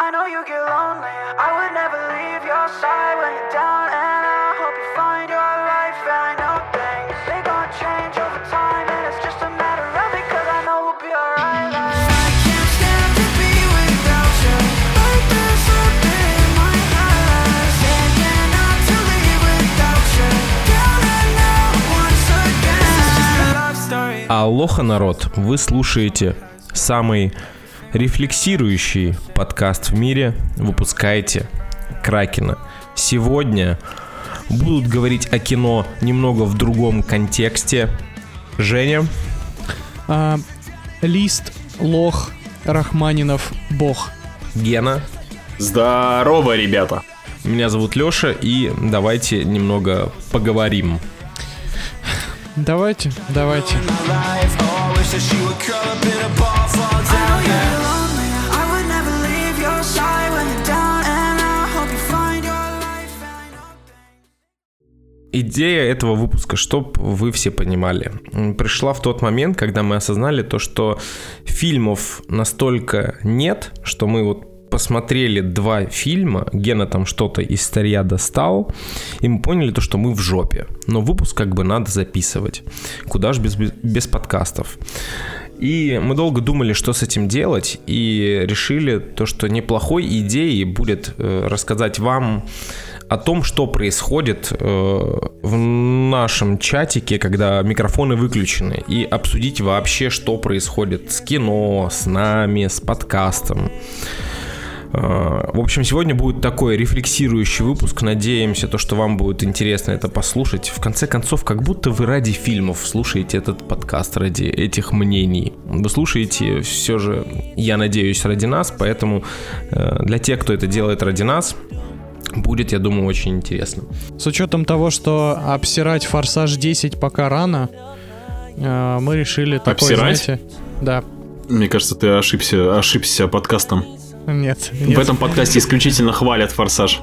I know you get lonely. I would never leave your side when you're down, and I hope you find your life. And I know things they gonna change over time, and it's just a matter of it. Cause I know we'll be alright. Like, I can't stand to be without you. Like there's something in my eyes saying not to leave without you. Down and out once again. This is just a love story. Алоха, народ! Вы слушаете самый рефлексирующий подкаст в мире. Выпускаете Кракена. Сегодня будут говорить о кино немного в другом контексте. Женя, А, Лист, Лох, Рахманинов, Бог. Гена, Здорово, ребята. меня зовут Лёша, и давайте немного поговорим. Давайте, давайте. I would never leave your side when you're down, and I hope you find your life. I know Идея этого выпуска, чтоб вы все понимали, пришла в тот момент, когда мы осознали то, что фильмов настолько нет, что мы вот посмотрели два фильма, Гена там что-то из старья достал, и мы поняли то, что мы в жопе. Но выпуск как бы надо записывать. Куда ж без, без, без подкастов. И мы долго думали, что с этим делать, и решили то, что неплохой идеей будет э, рассказать вам о том, что происходит э, в нашем чатике, когда микрофоны выключены, и обсудить вообще, что происходит с кино, с нами, с подкастом. Э, В общем, сегодня будет такой рефлексирующий выпуск. Надеемся, то, что вам будет интересно это послушать. В конце концов, как будто вы ради фильмов слушаете этот подкаст, ради этих мнений. Вы слушаете все же, я надеюсь, ради нас, поэтому э, для тех, кто это делает ради нас, будет, я думаю, очень интересно. С учетом того, что обсирать Форсаж 10 пока рано, э, мы решили такой, Обсирать? знаете... Да. Мне кажется, ты ошибся, ошибся подкастом. Нет, В этом подкасте исключительно хвалят Форсаж.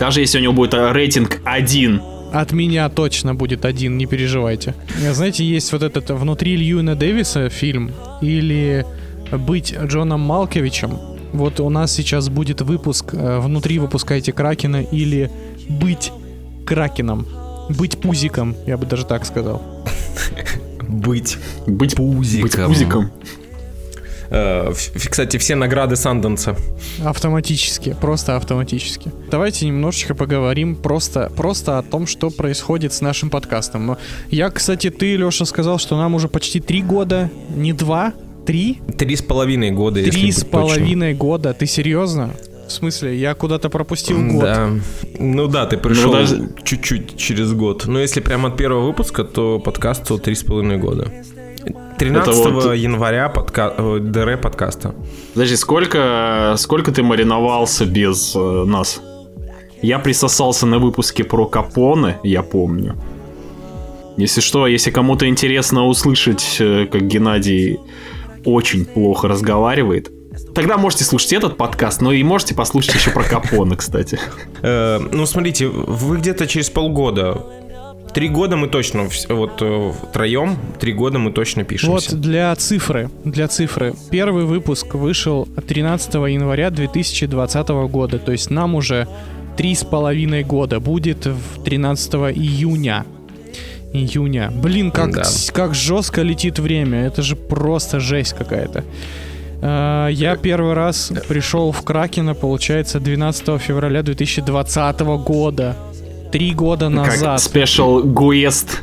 Даже если у него будет рейтинг 1. От меня точно будет один, не переживайте. Э, Знаете, есть вот этот «Внутри Льюина Дэвиса» фильм или «Быть Джоном Малковичем». Вот у нас сейчас будет выпуск э, «Внутри выпускайте Кракена» или «Быть Кракеном». Быть пузиком, я бы даже так сказал. Быть Быть Пузиком. Быть пузиком. Э, Кстати, все награды Санденса. Автоматически, просто автоматически. Давайте немножечко поговорим просто, просто о том, что происходит с нашим подкастом. Но Я, кстати, ты, Леша, сказал, что нам уже почти три года, не два, три? Три с половиной года, если Три быть с точным. половиной года. Ты серьезно? В смысле, я куда-то пропустил год. Да. Ну да, ты пришел Ну, даже- чуть-чуть через год. Но если прямо от первого выпуска, то подкасту три с половиной года. 13 вот- января подка... э, ДР подкаста. Подожди, сколько, сколько ты мариновался без э, нас? Я присосался на выпуске про Капоне, я помню. Если что, если кому-то интересно услышать, э, как Геннадий очень плохо разговаривает, тогда можете слушать этот подкаст, но и можете послушать еще про Капоне, кстати. Э, ну, смотрите, вы где-то через полгода. Три года мы точно, вот э, втроем, три года мы точно Вот пишемся. для цифры, для цифры. Первый выпуск вышел 13 января 2020 года, то есть нам уже три с половиной года будет в 13 июня. Июня. Блин, как, Да. как жестко летит время. Это же просто жесть какая-то. А, Я первый раз пришел в Кракена, получается, 12 февраля 2020 года. Три года Как назад. special guest.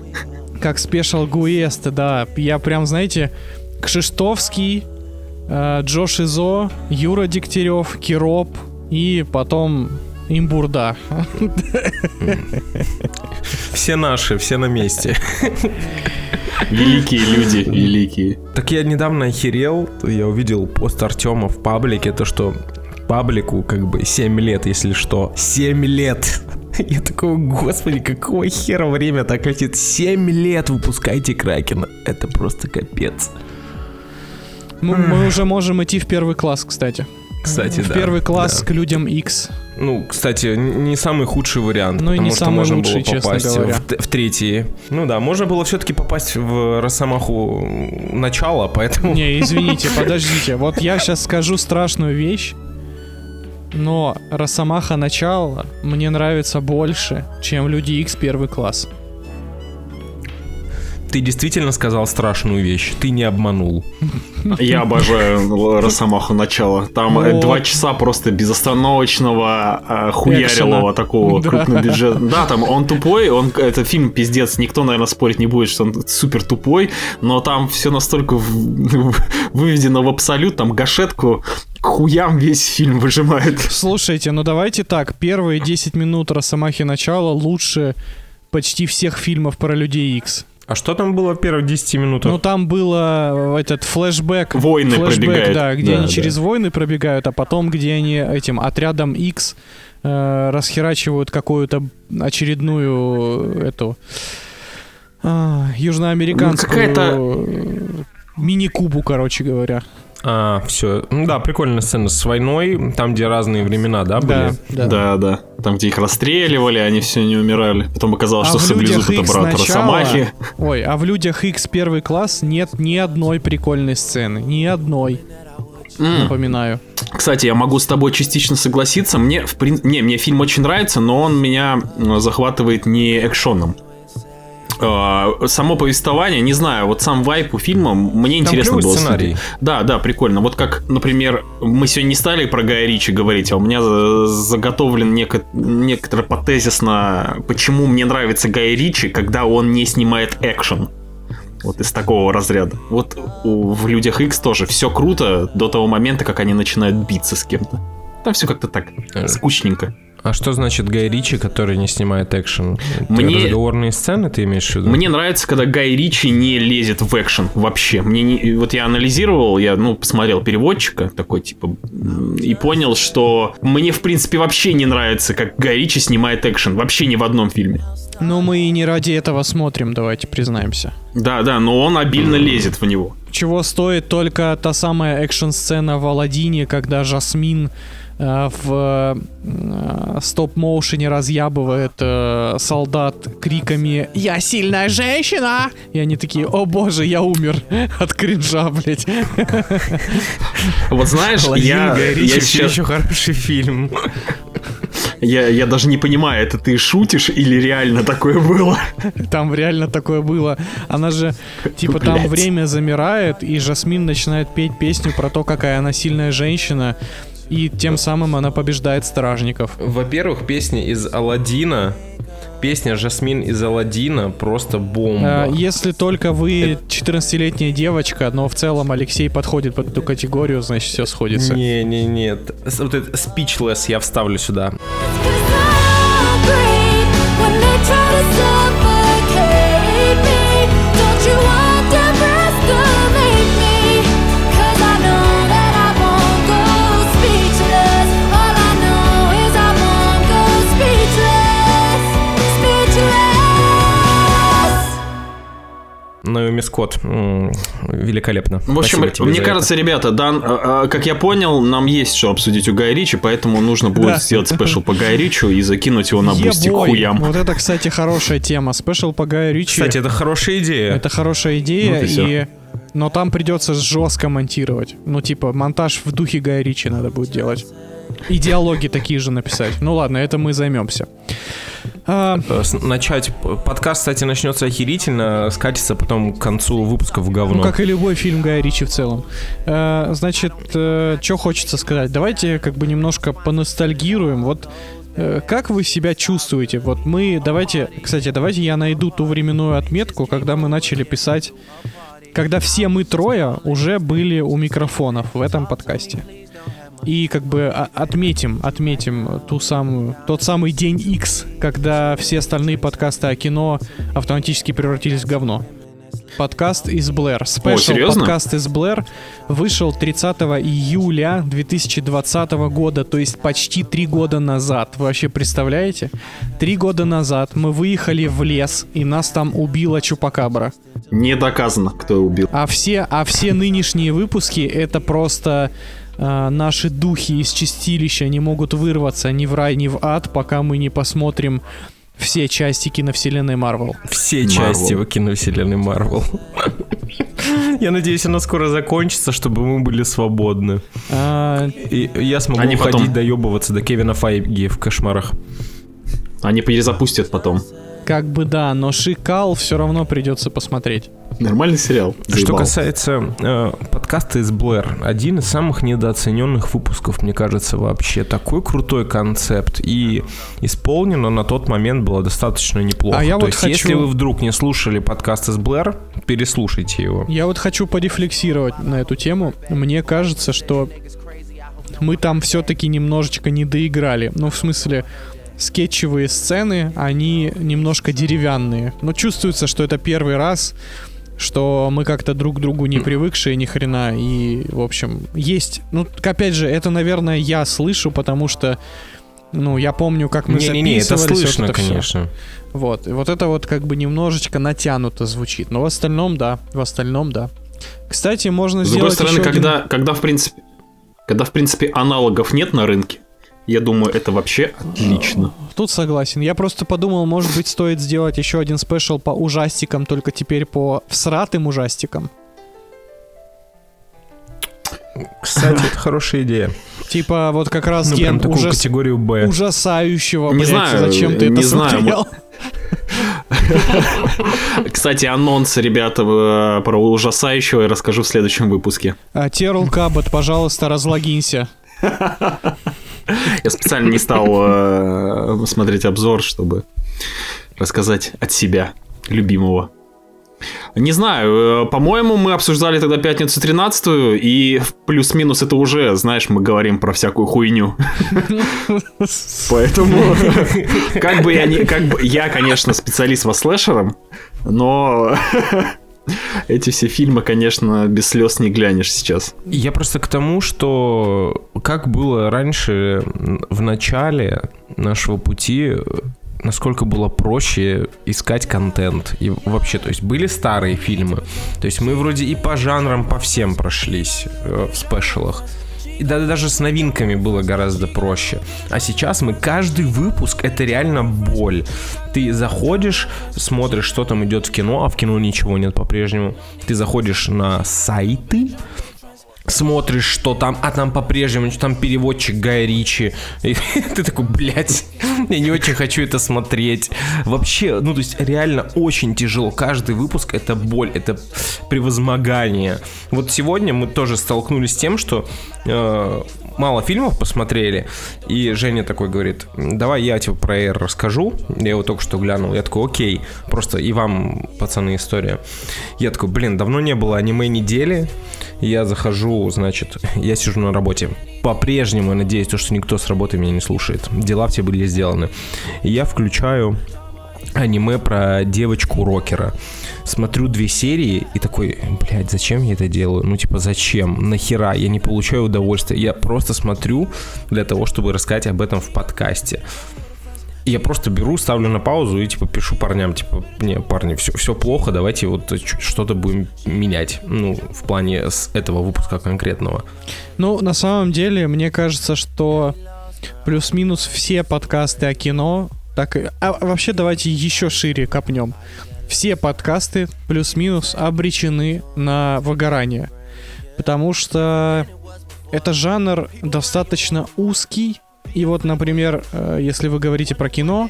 Как special guest, да. Я прям, знаете, Кшиштовский, э, Джош Изо, Юра Дегтярев, Кироп и потом Имбурда. Все наши, все на месте. Великие люди, великие. Так я недавно охерел, я увидел пост Артема в паблике, то что паблику как бы 7 лет, если что. 7 лет! Я такой, господи, какого хера время так летит? 7 лет выпускайте Кракена. Это просто капец. Мы, мы уже можем идти в первый класс, кстати. Кстати, в да, первый класс да. к людям X. Ну, кстати, не самый худший вариант. Ну и потому не что самый можно лучший, было честно попасть говоря. В, в третий. Ну да, можно было все-таки попасть в Росомаху начало, поэтому... Не, извините, подождите. Вот я сейчас скажу страшную вещь. Но Росомаха начало мне нравится больше, чем Люди Икс первый класс. Ты действительно сказал страшную вещь. Ты не обманул. Я обожаю Росомаху начало. Там э, Вот. два часа просто безостановочного э, хуярилого Экшена. такого Да. крупнобюджета. Да, там он тупой, он это фильм пиздец. Никто, наверное, спорить не будет, что он супер тупой, но там все настолько в- выведено в абсолют, там гашетку к хуям весь фильм выжимает. Слушайте, ну давайте так, первые 10 минут Росомахи начала лучше почти всех фильмов про Людей Икс. А что там было в первых 10 минутах? Ну там было э, этот флешбэк. Войны флешбэк, пробегают. да, где Да, они да. через войны пробегают, а потом, где они этим отрядом X э, расхерачивают какую-то очередную э, эту а, южноамериканскую Ну, какая-то- э, мини-кубу, короче говоря. А, все. Ну да, прикольная сцена с войной, там, где разные времена, да, были? Да, да. Да, да. Там, где их расстреливали, они все не умирали. Потом оказалось, А что «Людях это Икс» брат начало- Росомахи. Ой, а в людях X первый класс нет ни одной прикольной сцены. Ни одной, М. напоминаю. Кстати, я могу с тобой частично согласиться. Мне, в прин... не, мне фильм очень нравится, но он меня м, захватывает не экшоном. А, Само повествование, не знаю, вот сам вайп у фильма мне интересно клёвый было. сценарий. смотреть. Да, да, прикольно. Вот как, например, мы сегодня не стали про Гая Ричи говорить, а у меня за- заготовлен неко... некоторый потезис на почему мне нравится Гай Ричи, когда он не снимает экшен. Вот из такого разряда. Вот у- в Людях X тоже все круто до того момента, как они начинают биться с кем-то. Там все как-то так Э. скучненько. А что значит Гай Ричи, который не снимает экшен? Мне- Разговорные сцены ты имеешь в виду? Мне нравится, когда Гай Ричи не лезет в экшен вообще. Мне не... Вот я анализировал, я, ну, посмотрел переводчика такой, типа, и понял, что мне, в принципе, вообще не нравится, как Гай Ричи снимает экшен. Вообще ни в одном фильме. Но мы и не ради этого смотрим, давайте признаемся. Да, да, но он обильно лезет в него. Чего стоит только та самая экшн-сцена в Аладдине, когда Жасмин в э, стоп-моушене разъябывает э, солдат криками «Я сильная женщина!» И они такие «О боже, я умер от кринжа, блядь». Вот знаешь, я, я сейчас... еще хороший фильм. Я, я даже не понимаю, это ты шутишь или реально такое было? Там реально такое было. Она же, типа, там Блядь. время замирает, и Жасмин начинает петь песню про то, какая она сильная женщина, и тем самым она побеждает стражников. Во-первых, песня из Алладина, песня Жасмин из Алладина просто бомба. А, Если только вы 14-летняя девочка, но в целом Алексей подходит под эту категорию, значит все сходится. Не, не, нет. С- Вот это Speechless я вставлю сюда. Наоми Скотт. м, Великолепно. В общем, мне кажется, ребята, Дан, а, а, как я понял, нам есть что обсудить у Гая Ричи, поэтому нужно будет Да. сделать special по Гаю Ричи и закинуть его на Boosty хуям. Вот это, кстати, хорошая тема. Special по это. Ричи. Кстати, это хорошая идея. Это хорошая идея, Вот и всё. и... Но там придется жестко монтировать. Ну, типа, монтаж в духе Гая Ричи надо будет делать. И диалоги такие же написать. Ну ладно, это мы займемся. А, Э, Начать. Подкаст, кстати, начнется охерительно, скатится потом к концу выпуска в говно. ну, как и любой фильм Гая Ричи в целом. А, значит, что хочется сказать? Давайте как бы немножко поностальгируем. Вот э, как вы себя чувствуете? Вот мы, давайте, кстати, давайте я найду ту временную отметку, когда мы начали писать, когда все мы трое уже были у микрофонов в этом подкасте. И как бы а- отметим, отметим ту самую, тот самый день X, когда все остальные подкасты о кино автоматически превратились в говно. Подкаст из Блэр. Спешл подкаст из Блэр вышел 30 июля 2020 года, то есть почти три года назад. Вы вообще представляете? Три года назад мы выехали в лес, и нас там убила Чупакабра. Не доказано, кто убил. А все, а все нынешние выпуски это просто э, наши духи из чистилища не могут вырваться ни в рай, ни в ад, пока мы не посмотрим все части киновселенной Марвел. Все Marvel. части киновселенной Марвел. Я надеюсь, она скоро закончится, чтобы мы были свободны. А, И я смогу Они ходить потом- доебываться до Кевина Файги в кошмарах. Они перезапустят потом. как бы да, но Шикал все равно придется посмотреть. Нормальный сериал. Что Заебал. касается э, подкаста из Блэр, один из самых недооцененных выпусков, мне кажется, вообще. Такой крутой концепт. И исполнено на тот момент было достаточно неплохо. А я То вот есть, хочу- если вы вдруг не слушали подкаст из Блэр, переслушайте его. Я вот хочу порефлексировать на эту тему. Мне кажется, что мы там все-таки немножечко не доиграли. Ну, в смысле, скетчевые сцены, они немножко деревянные. Но чувствуется, что это первый раз, что мы как-то друг к другу не привыкшие ни хрена. И, в общем, есть... Ну, опять же, это, наверное, я слышу, потому что ну, я помню, как мы Не-не-не, это записывались, вот слышно, это всё. конечно. Вот, и вот это вот как бы немножечко натянуто звучит. Но в остальном, да, в остальном, да. Кстати, можно С другой сделать стороны, еще один- когда, когда, в принципе, когда, в принципе, аналогов нет на рынке, я думаю, это вообще отлично. Тут согласен. Я просто подумал, может быть, стоит сделать еще один спешл по ужастикам, только теперь по всратым ужастикам. Кстати, это хорошая идея. Типа вот как раз Ну, ген такую ужас- категорию Б. ужасающего, Не блядь, знаю, зачем ты не это знаю, смотрел? Кстати, анонс, ребята, э, про ужасающего я расскажу в следующем выпуске. А, Терл Кабот, пожалуйста, разлогинься. Я специально не стал э, смотреть обзор, чтобы рассказать от себя, любимого. Не знаю, э, по-моему, мы обсуждали тогда пятницу 13 и плюс-минус это уже, знаешь, мы говорим про всякую хуйню. Поэтому, как бы я не, как бы я, конечно, специалист во слэшером, но эти все фильмы, конечно, без слез не глянешь сейчас. Я просто к тому, что как было раньше в начале нашего пути, насколько было проще искать контент. И вообще, то есть были старые фильмы. То есть мы вроде и по жанрам, по всем прошлись э, в спешалах. И да- даже с новинками было гораздо проще. А сейчас мы каждый выпуск это реально боль. Ты заходишь, смотришь, что там идет в кино, а в кино ничего нет по-прежнему. Ты заходишь на сайты, смотришь, что там, а там по-прежнему, что там переводчик Гая Ричи. И ты такой, блядь, я не очень хочу это смотреть. Вообще, ну, то есть реально очень тяжело. Каждый выпуск это боль, это превозмогание. Вот сегодня мы тоже столкнулись с тем, что э, мало фильмов посмотрели, и Женя такой говорит, давай я тебе про Air расскажу. Я его только что глянул. Я такой, окей, просто и вам, пацаны, история. Я такой, блин, давно не было аниме недели. Я захожу, значит, я сижу на работе. По-прежнему я надеюсь, то, что никто с работы меня не слушает. Дела все были сделаны. И я включаю аниме про девочку-рокера. Смотрю две серии и такой, блядь, зачем я это делаю? Ну, типа, зачем? Нахера? Я не получаю удовольствия. Я просто смотрю для того, чтобы рассказать об этом в подкасте. Я просто беру, ставлю на паузу и типа пишу парням, типа, не, парни, все, все плохо, давайте вот что-то будем менять. Ну, в плане с этого выпуска конкретного. Ну, на самом деле, мне кажется, что плюс-минус все подкасты о кино, так. А вообще давайте еще шире копнем. Все подкасты плюс-минус обречены на выгорание. Потому что это жанр достаточно узкий. И вот, например, э, если вы говорите про кино,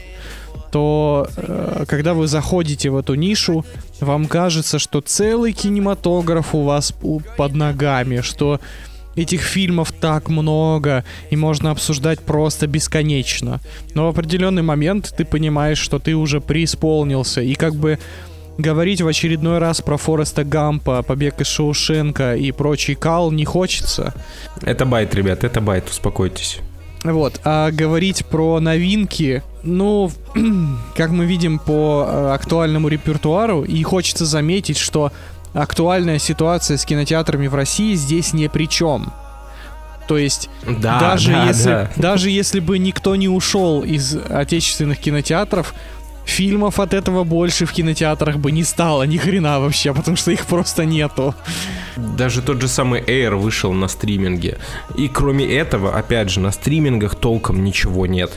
то э, когда вы заходите в эту нишу, вам кажется, что целый кинематограф у вас под ногами, что этих фильмов так много, и можно обсуждать просто бесконечно. Но в определенный момент ты понимаешь, что ты уже преисполнился, и как бы говорить в очередной раз про Фореста Гампа, Побег из Шоушенка и прочий кал не хочется. Это bait, ребят, это bait, успокойтесь. Вот, а говорить про новинки, ну, как мы видим по э, актуальному репертуару, и хочется заметить, что актуальная ситуация с кинотеатрами в России здесь не при чем. То есть, Да, даже, да, если, да. даже если бы никто не ушел из отечественных кинотеатров, фильмов от этого больше в кинотеатрах бы не стало ни хрена вообще, потому что их просто нету. Даже тот же самый Air вышел на стриминге. И кроме этого, опять же, на стримингах толком ничего нет.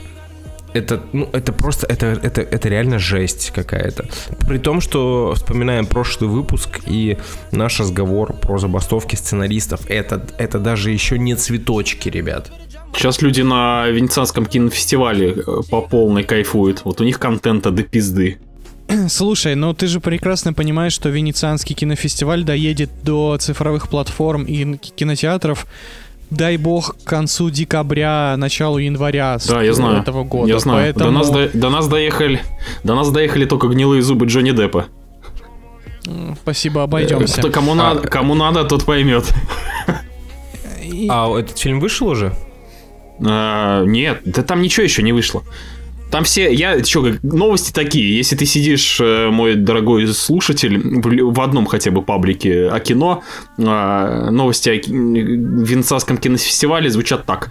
Это, ну, это просто, это, это, это реально жесть какая-то. При том, что вспоминаем прошлый выпуск и наш разговор про забастовки сценаристов, это, это даже еще не цветочки, ребят. Сейчас люди на Венецианском кинофестивале э, по полной кайфуют. Вот у них контента до пизды. Слушай, ну ты же прекрасно понимаешь, что Венецианский кинофестиваль доедет до цифровых платформ и кинотеатров, дай бог, к концу декабря, началу января с- Да, я знаю. этого года. Я знаю. Поэтому, До, нас до, до нас доехали. До нас доехали только гнилые зубы Джонни Деппа. спасибо, обойдемся. Кто, кому, надо, кому надо, тот поймет. И- А этот фильм вышел уже? А, нет, да там ничего еще не вышло. Там все, я, что, новости такие. Если ты сидишь, э, мой дорогой слушатель, в одном хотя бы паблике о кино, а, новости о Венецианском кинофестивале звучат так.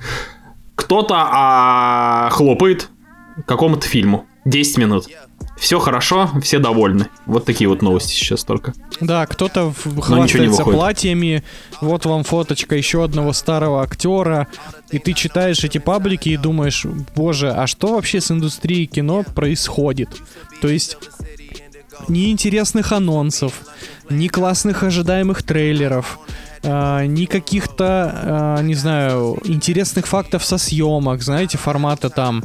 Кто-то а, хлопает какому-то фильму. 10 минут. Все хорошо, все довольны. Вот такие вот новости сейчас только. Да, кто-то хвастается платьями, вот вам фоточка еще одного старого актера, и ты читаешь эти паблики и думаешь, боже, а что вообще с индустрией кино происходит? То есть ни интересных анонсов, ни классных ожидаемых трейлеров, а, ни каких-то, а, не знаю, интересных фактов со съемок, знаете, формата там,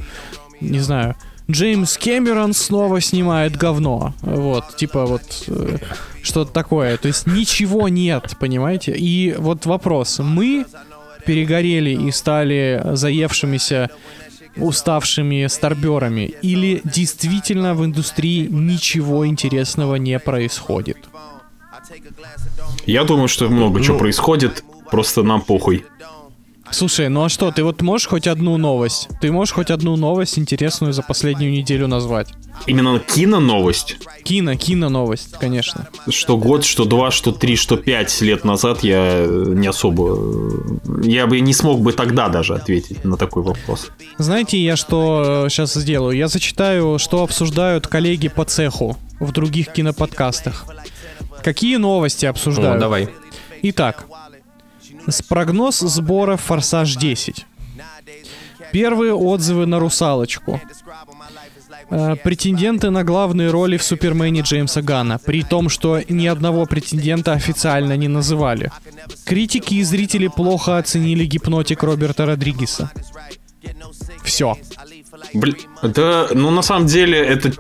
не знаю, Джеймс Кэмерон снова снимает говно. Вот, типа вот э, что-то такое. То есть ничего нет, понимаете? И вот вопрос. Мы перегорели и стали заевшимися уставшими старберами или действительно в индустрии ничего интересного не происходит? Я думаю, что много чего происходит, просто нам похуй. Слушай, ну а что, ты вот можешь хоть одну новость? Ты можешь хоть одну новость интересную за последнюю неделю назвать? Именно кино-новость. Кино, кино новость, конечно. Что год, что два, что три, что пять лет назад я э, не особо... э, Я бы не смог бы тогда даже ответить на такой вопрос. Знаете, я что сейчас сделаю? Я зачитаю, что обсуждают коллеги по цеху в других киноподкастах. Какие новости О, обсуждают? давай. Итак, с прогноз сбора «Форсаж 10». Первые отзывы на «Русалочку». Э, Претенденты на главные роли в «Супермене» Джеймса Гана, при том, что ни одного претендента официально не называли. Критики и зрители плохо оценили гипнотик Роберта Родригеса. Все. Блин, да, ну на самом деле это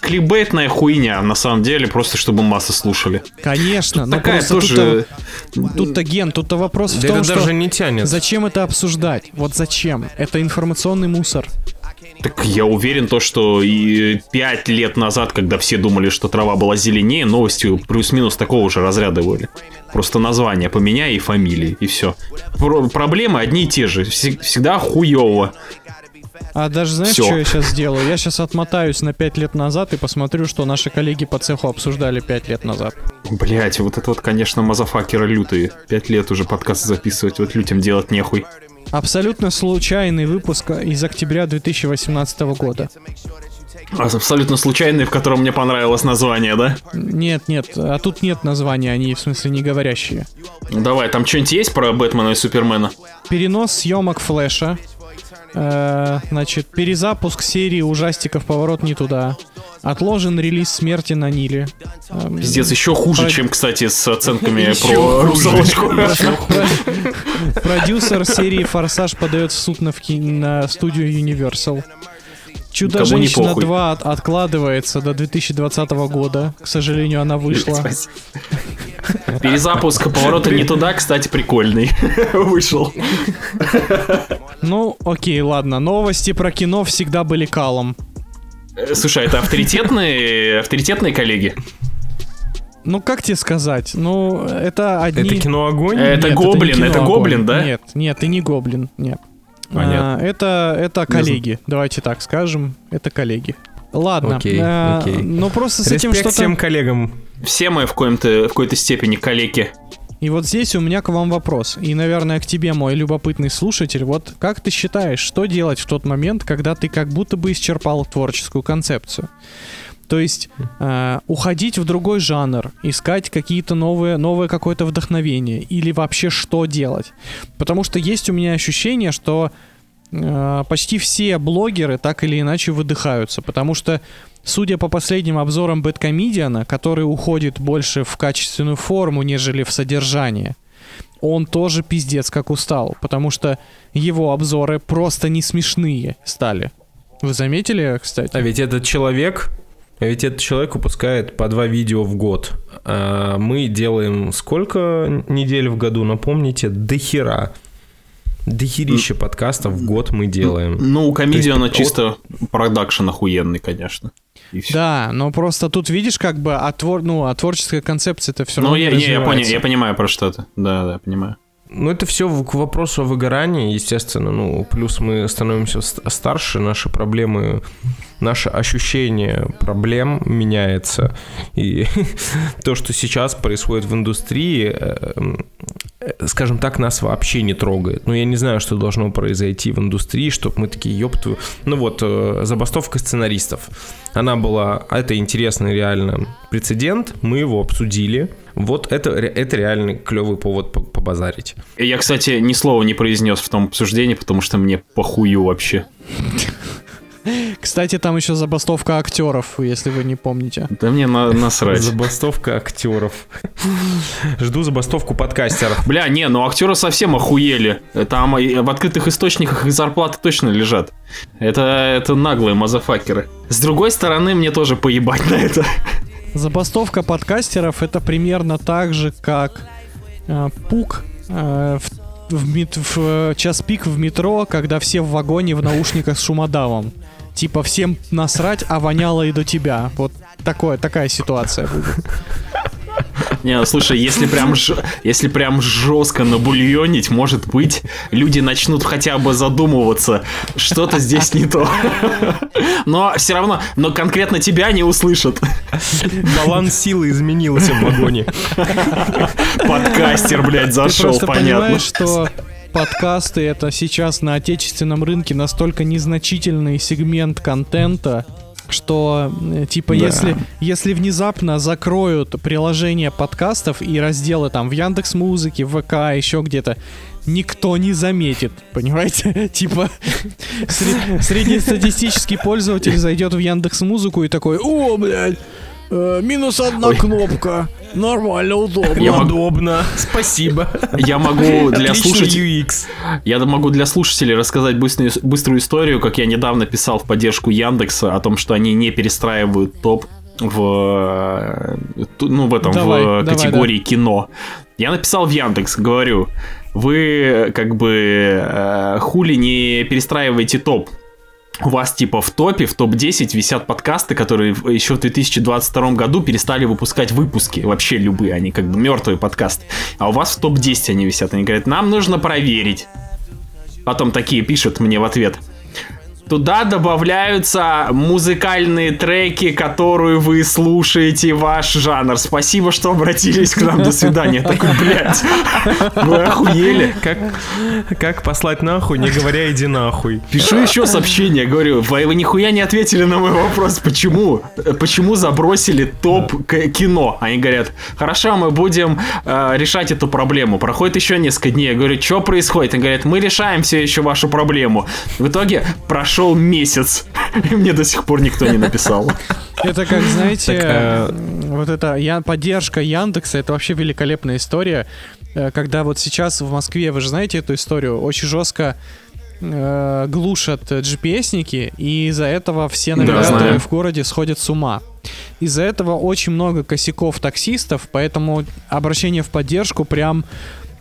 клибейтная хуйня, на самом деле, просто чтобы массы слушали. Конечно, но Такая просто тоже... тут-то, тут-то ген, тут-то вопрос в Да том, это что даже не тянет. зачем это обсуждать? Вот зачем? Это информационный мусор. Так я уверен, то, что и пять лет назад, когда все думали, что трава была зеленее, новости плюс-минус такого же разряда были. Просто название поменяй и фамилии, и все. проблемы одни и те же. Вс- всегда хуево. А даже знаешь, Всё. что я сейчас сделаю? Я сейчас отмотаюсь на 5 лет назад и посмотрю, что наши коллеги по цеху обсуждали 5 лет назад. Блять, вот это вот, конечно, мазафакеры лютые. Пять лет уже подкасты записывать, вот людям делать нехуй. Абсолютно случайный выпуск из октября 2018 года. Абсолютно случайный, в котором мне понравилось название, да? Нет, нет, а тут нет названия, они в смысле не говорящие. Давай, там что-нибудь есть про Бэтмена и Супермена? Перенос съемок Флэша. Э, значит, перезапуск серии ужастиков «Поворот не туда». Отложен релиз «Смерти на Ниле». Эм, Пиздец, еще хуже, Про- чем, кстати, с оценками про русалочку. Про- Продюсер серии «Форсаж» подает в суд на студию Universal. «Чудо-женщина похуй. 2» от- откладывается до 2020 года. К сожалению, она вышла. Перезапуск поворота не туда, кстати, прикольный. Вышел. Ну, окей, ладно. Новости про кино всегда были калом. Э, Слушай, это авторитетные, авторитетные коллеги? Ну, как тебе сказать? Ну, это одни... Это кино огонь? Э, Это Нет, гоблин, это огонь. гоблин, да? Нет, нет, и не гоблин, нет. Понятно. А, это, это коллеги, давайте так скажем. Это коллеги. Ладно. Окей, а, окей. Ну, просто с этим Респект что-то... всем коллегам. Все мы в, коем-то, в какой-то степени коллеги. И вот здесь у меня к вам вопрос. И, наверное, к тебе, мой любопытный слушатель. Вот как ты считаешь, что делать в тот момент, когда ты как будто бы исчерпал творческую концепцию? То есть э, уходить в другой жанр, искать какие-то новые, новое какое-то вдохновение или вообще что делать? Потому что есть у меня ощущение, что э, почти все блогеры так или иначе выдыхаются, потому что, судя по последним обзорам Бэткомедиана, который уходит больше в качественную форму, нежели в содержание, он тоже пиздец как устал, потому что его обзоры просто не смешные стали. Вы заметили, кстати? А ведь этот человек, ведь этот человек выпускает по два видео в год. А мы делаем сколько недель в году, напомните? До хера. Дохерища подкастов в год мы делаем. Ну, у комедиана есть, чисто продакшн охуенный, конечно. Да, но просто тут видишь, как бы от, твор- ну, а творческая концепция это все Ну, равно я, не не, я, понял, я понимаю про что ты. Да, да, понимаю. Ну, это все к вопросу о выгорании, естественно. Ну, плюс мы становимся ст- старше, наши проблемы, наше ощущение проблем меняется. И то, что сейчас происходит в индустрии, э, э, скажем так, нас вообще не трогает. Ну, я не знаю, что должно произойти в индустрии, чтобы мы такие, ёпту... Ну вот, э, забастовка сценаристов. Она была... Это интересный реально прецедент, мы его обсудили. Вот это, это реальный клевый повод по- побазарить. Я, кстати, ни слова не произнес в том обсуждении, потому что мне похую вообще. Кстати, там еще забастовка актеров, если вы не помните. Да мне на- насрать. Забастовка актеров. Жду забастовку подкастеров. Бля, не, ну актеры совсем охуели. Там в открытых источниках их зарплаты точно лежат. Это, это наглые мазафакеры. С другой стороны, мне тоже поебать на это. Забастовка подкастеров это примерно так же, как э, пук э, в, в мет- в, э, час пик в метро, когда все в вагоне в наушниках с шумодавом. Типа всем насрать, а воняло и до тебя. Вот такое, такая ситуация будет. Не, ну, слушай, если прям, ж- если прям жестко набульонить, может быть, люди начнут хотя бы задумываться, что-то здесь не то. Но все равно, но конкретно тебя не услышат. Баланс силы изменился в вагоне. Подкастер, блядь, Ты зашел, просто понятно. понимаешь, что подкасты это сейчас на отечественном рынке настолько незначительный сегмент контента, что э, типа Да. если если внезапно закроют приложение подкастов и разделы там в Яндекс Музыке, в ВК, еще где-то, никто не заметит, понимаете? Типа сред- среднестатистический пользователь зайдет в Яндекс Музыку и такой, о, блядь, э, минус одна Ой. кнопка, нормально, удобно. Я могу- Удобно. Спасибо. Я могу для слушателей... UX. Я могу для слушателей рассказать быструю, быструю историю, как я недавно писал в поддержку Яндекса о том, что они не перестраивают топ в, э, ну, в этом, Давай, в давай, категории кино. Я написал в Яндекс, говорю, вы как бы э, хули не перестраиваете топ. У вас типа в топе, в топ-10 висят подкасты, которые еще в 2022 году перестали выпускать выпуски. Вообще любые, они как бы мертвые подкасты. А у вас в топ-10 они висят. Они говорят, нам нужно проверить. Потом такие пишут мне в ответ. Туда добавляются музыкальные треки, которые вы слушаете, ваш жанр. Спасибо, что обратились к нам. До свидания. Такой, блядь, вы охуели? Как, как послать нахуй, не говоря иди нахуй. Пишу еще сообщение, говорю, вы, вы нихуя не ответили на мой вопрос, почему? Почему забросили топ к- кино? Они говорят, хорошо, мы будем э, решать эту проблему. Проходит еще несколько дней. Я говорю, что происходит? Они говорят, мы решаем все еще вашу проблему. В итоге прошел месяц, и мне до сих пор никто не написал. Это как, знаете, Так, а- м, вот эта я, поддержка Яндекса, это вообще великолепная история. Э, Когда вот сейчас в Москве, вы же знаете эту историю, очень жестко э, глушат GPS-ники, и из-за этого все Да, навигаторы знаю. в городе сходят с ума. Из-за этого очень много косяков таксистов, поэтому обращения в поддержку прям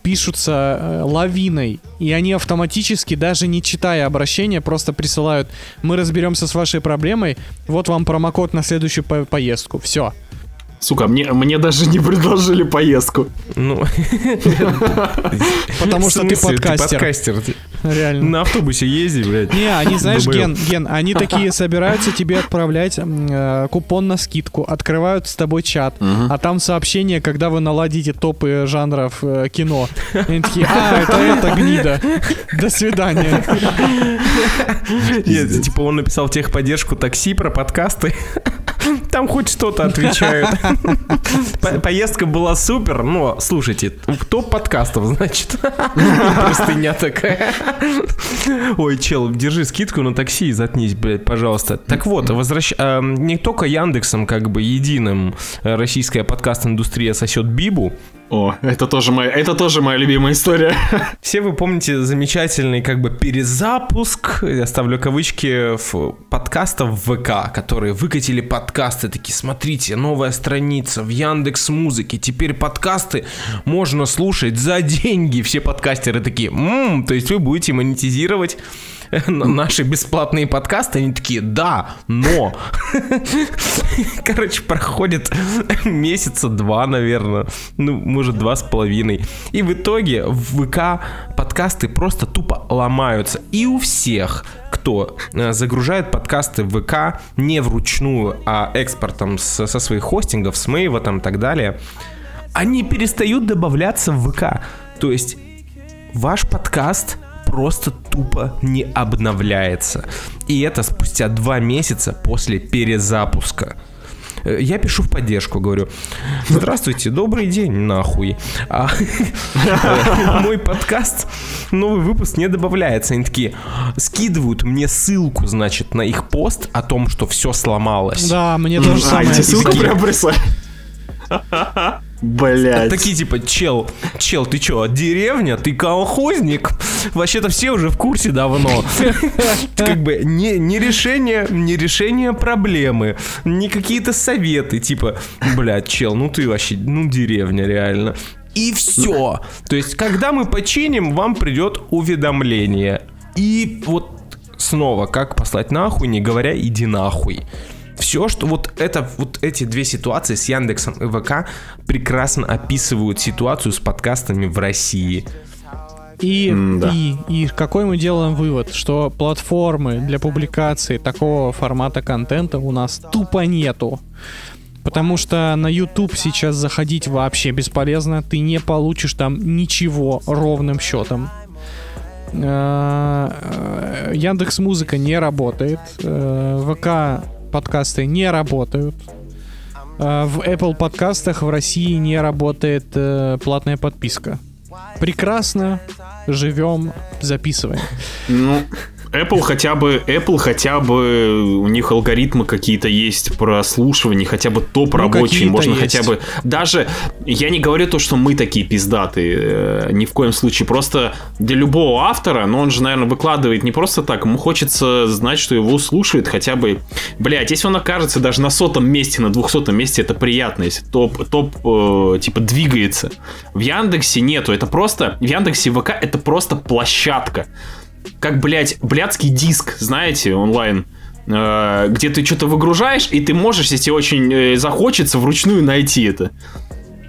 пишутся э, лавиной, и они автоматически, даже не читая обращения, просто присылают «Мы разберемся с вашей проблемой, вот вам промокод на следующую по- поездку». Все. Сука, мне, мне даже не предложили поездку. Ну, Потому что ты подкастер. Реально. На автобусе езди, блядь. Не, они, знаешь. Ген, Ген, они такие собираются тебе отправлять э, купон на скидку, открывают с тобой чат, а там сообщение, когда вы наладите топы жанров э, кино. Они такие, а, это это гнида. До свидания. Нет, типа он написал техподдержку такси про подкасты. Там хоть что-то отвечают. По- Поездка была супер, но, слушайте, топ подкастов, значит. Простыня такая. Ой, чел, держи скидку на такси и заткнись, блядь, пожалуйста. Так вот, возвращ... а, не только Яндексом, как бы, единым э, российская подкаст-индустрия сосет Бибу, О, это тоже моя, это тоже моя любимая история. все вы помните замечательный как бы перезапуск, я ставлю кавычки, в подкастов в ВК, которые выкатили подкасты, такие, смотрите, новая страница в Яндекс Музыке, теперь подкасты можно слушать за деньги. Все подкастеры такие, «М, то есть вы будете монетизировать наши бесплатные подкасты? Они такие, да, но. Короче, проходит месяца два, наверное, ну, может, два с половиной. И в итоге в ВК подкасты просто тупо ломаются. И у всех, кто э, загружает подкасты в ВК не вручную, а экспортом со своих хостингов, с Мейва там и так далее, они перестают добавляться в ВК. То есть ваш подкаст просто тупо не обновляется. И это спустя два месяца после перезапуска. Э, Я пишу в поддержку, говорю, здравствуйте, добрый день, нахуй. А, мой подкаст, новый выпуск не добавляется. Они такие, скидывают мне ссылку, значит, на их пост о том, что все сломалось. Да, мне то же А, самое. ссылку прям прислали? Блять. Такие типа, чел, чел, ты чё, деревня, ты колхозник? Вообще-то все уже в курсе давно. Как бы не, не решение, не решение проблемы, не какие-то советы, типа, блядь, чел, ну ты вообще, ну деревня реально. И все. То есть, когда мы починим, вам придет уведомление. И вот снова, как послать нахуй, не говоря, иди нахуй. Все, что вот это, вот эти две ситуации с Яндексом и ВК прекрасно описывают ситуацию с подкастами в России. И, М-да. и, и какой мы делаем вывод? Что платформы для публикации такого формата контента у нас тупо нету. Потому что на YouTube сейчас заходить вообще бесполезно. Ты не получишь там ничего ровным счетом. Яндекс Музыка не работает. Э, ВК подкасты не работают. Э, В Apple подкастах в России не работает э, платная подписка. Прекрасно живем, записываем. Ну, Apple хотя бы, Apple хотя бы, у них алгоритмы какие-то есть прослушивания, хотя бы топ Ну, можно есть. хотя бы, даже, я не говорю то, что мы такие пиздатые, э, ни в коем случае, просто для любого автора, но он же, наверное, выкладывает не просто так, ему хочется знать, что его слушают хотя бы, блядь, если он окажется даже на сотом месте, на двухсотом месте, это приятно, если топ, топ, э, типа, двигается. В Яндексе нету, это просто, в Яндексе ВК это просто площадка как, блядь, блядский диск, знаете, онлайн, э, где ты что-то выгружаешь, и ты можешь, если очень э, захочется, вручную найти это.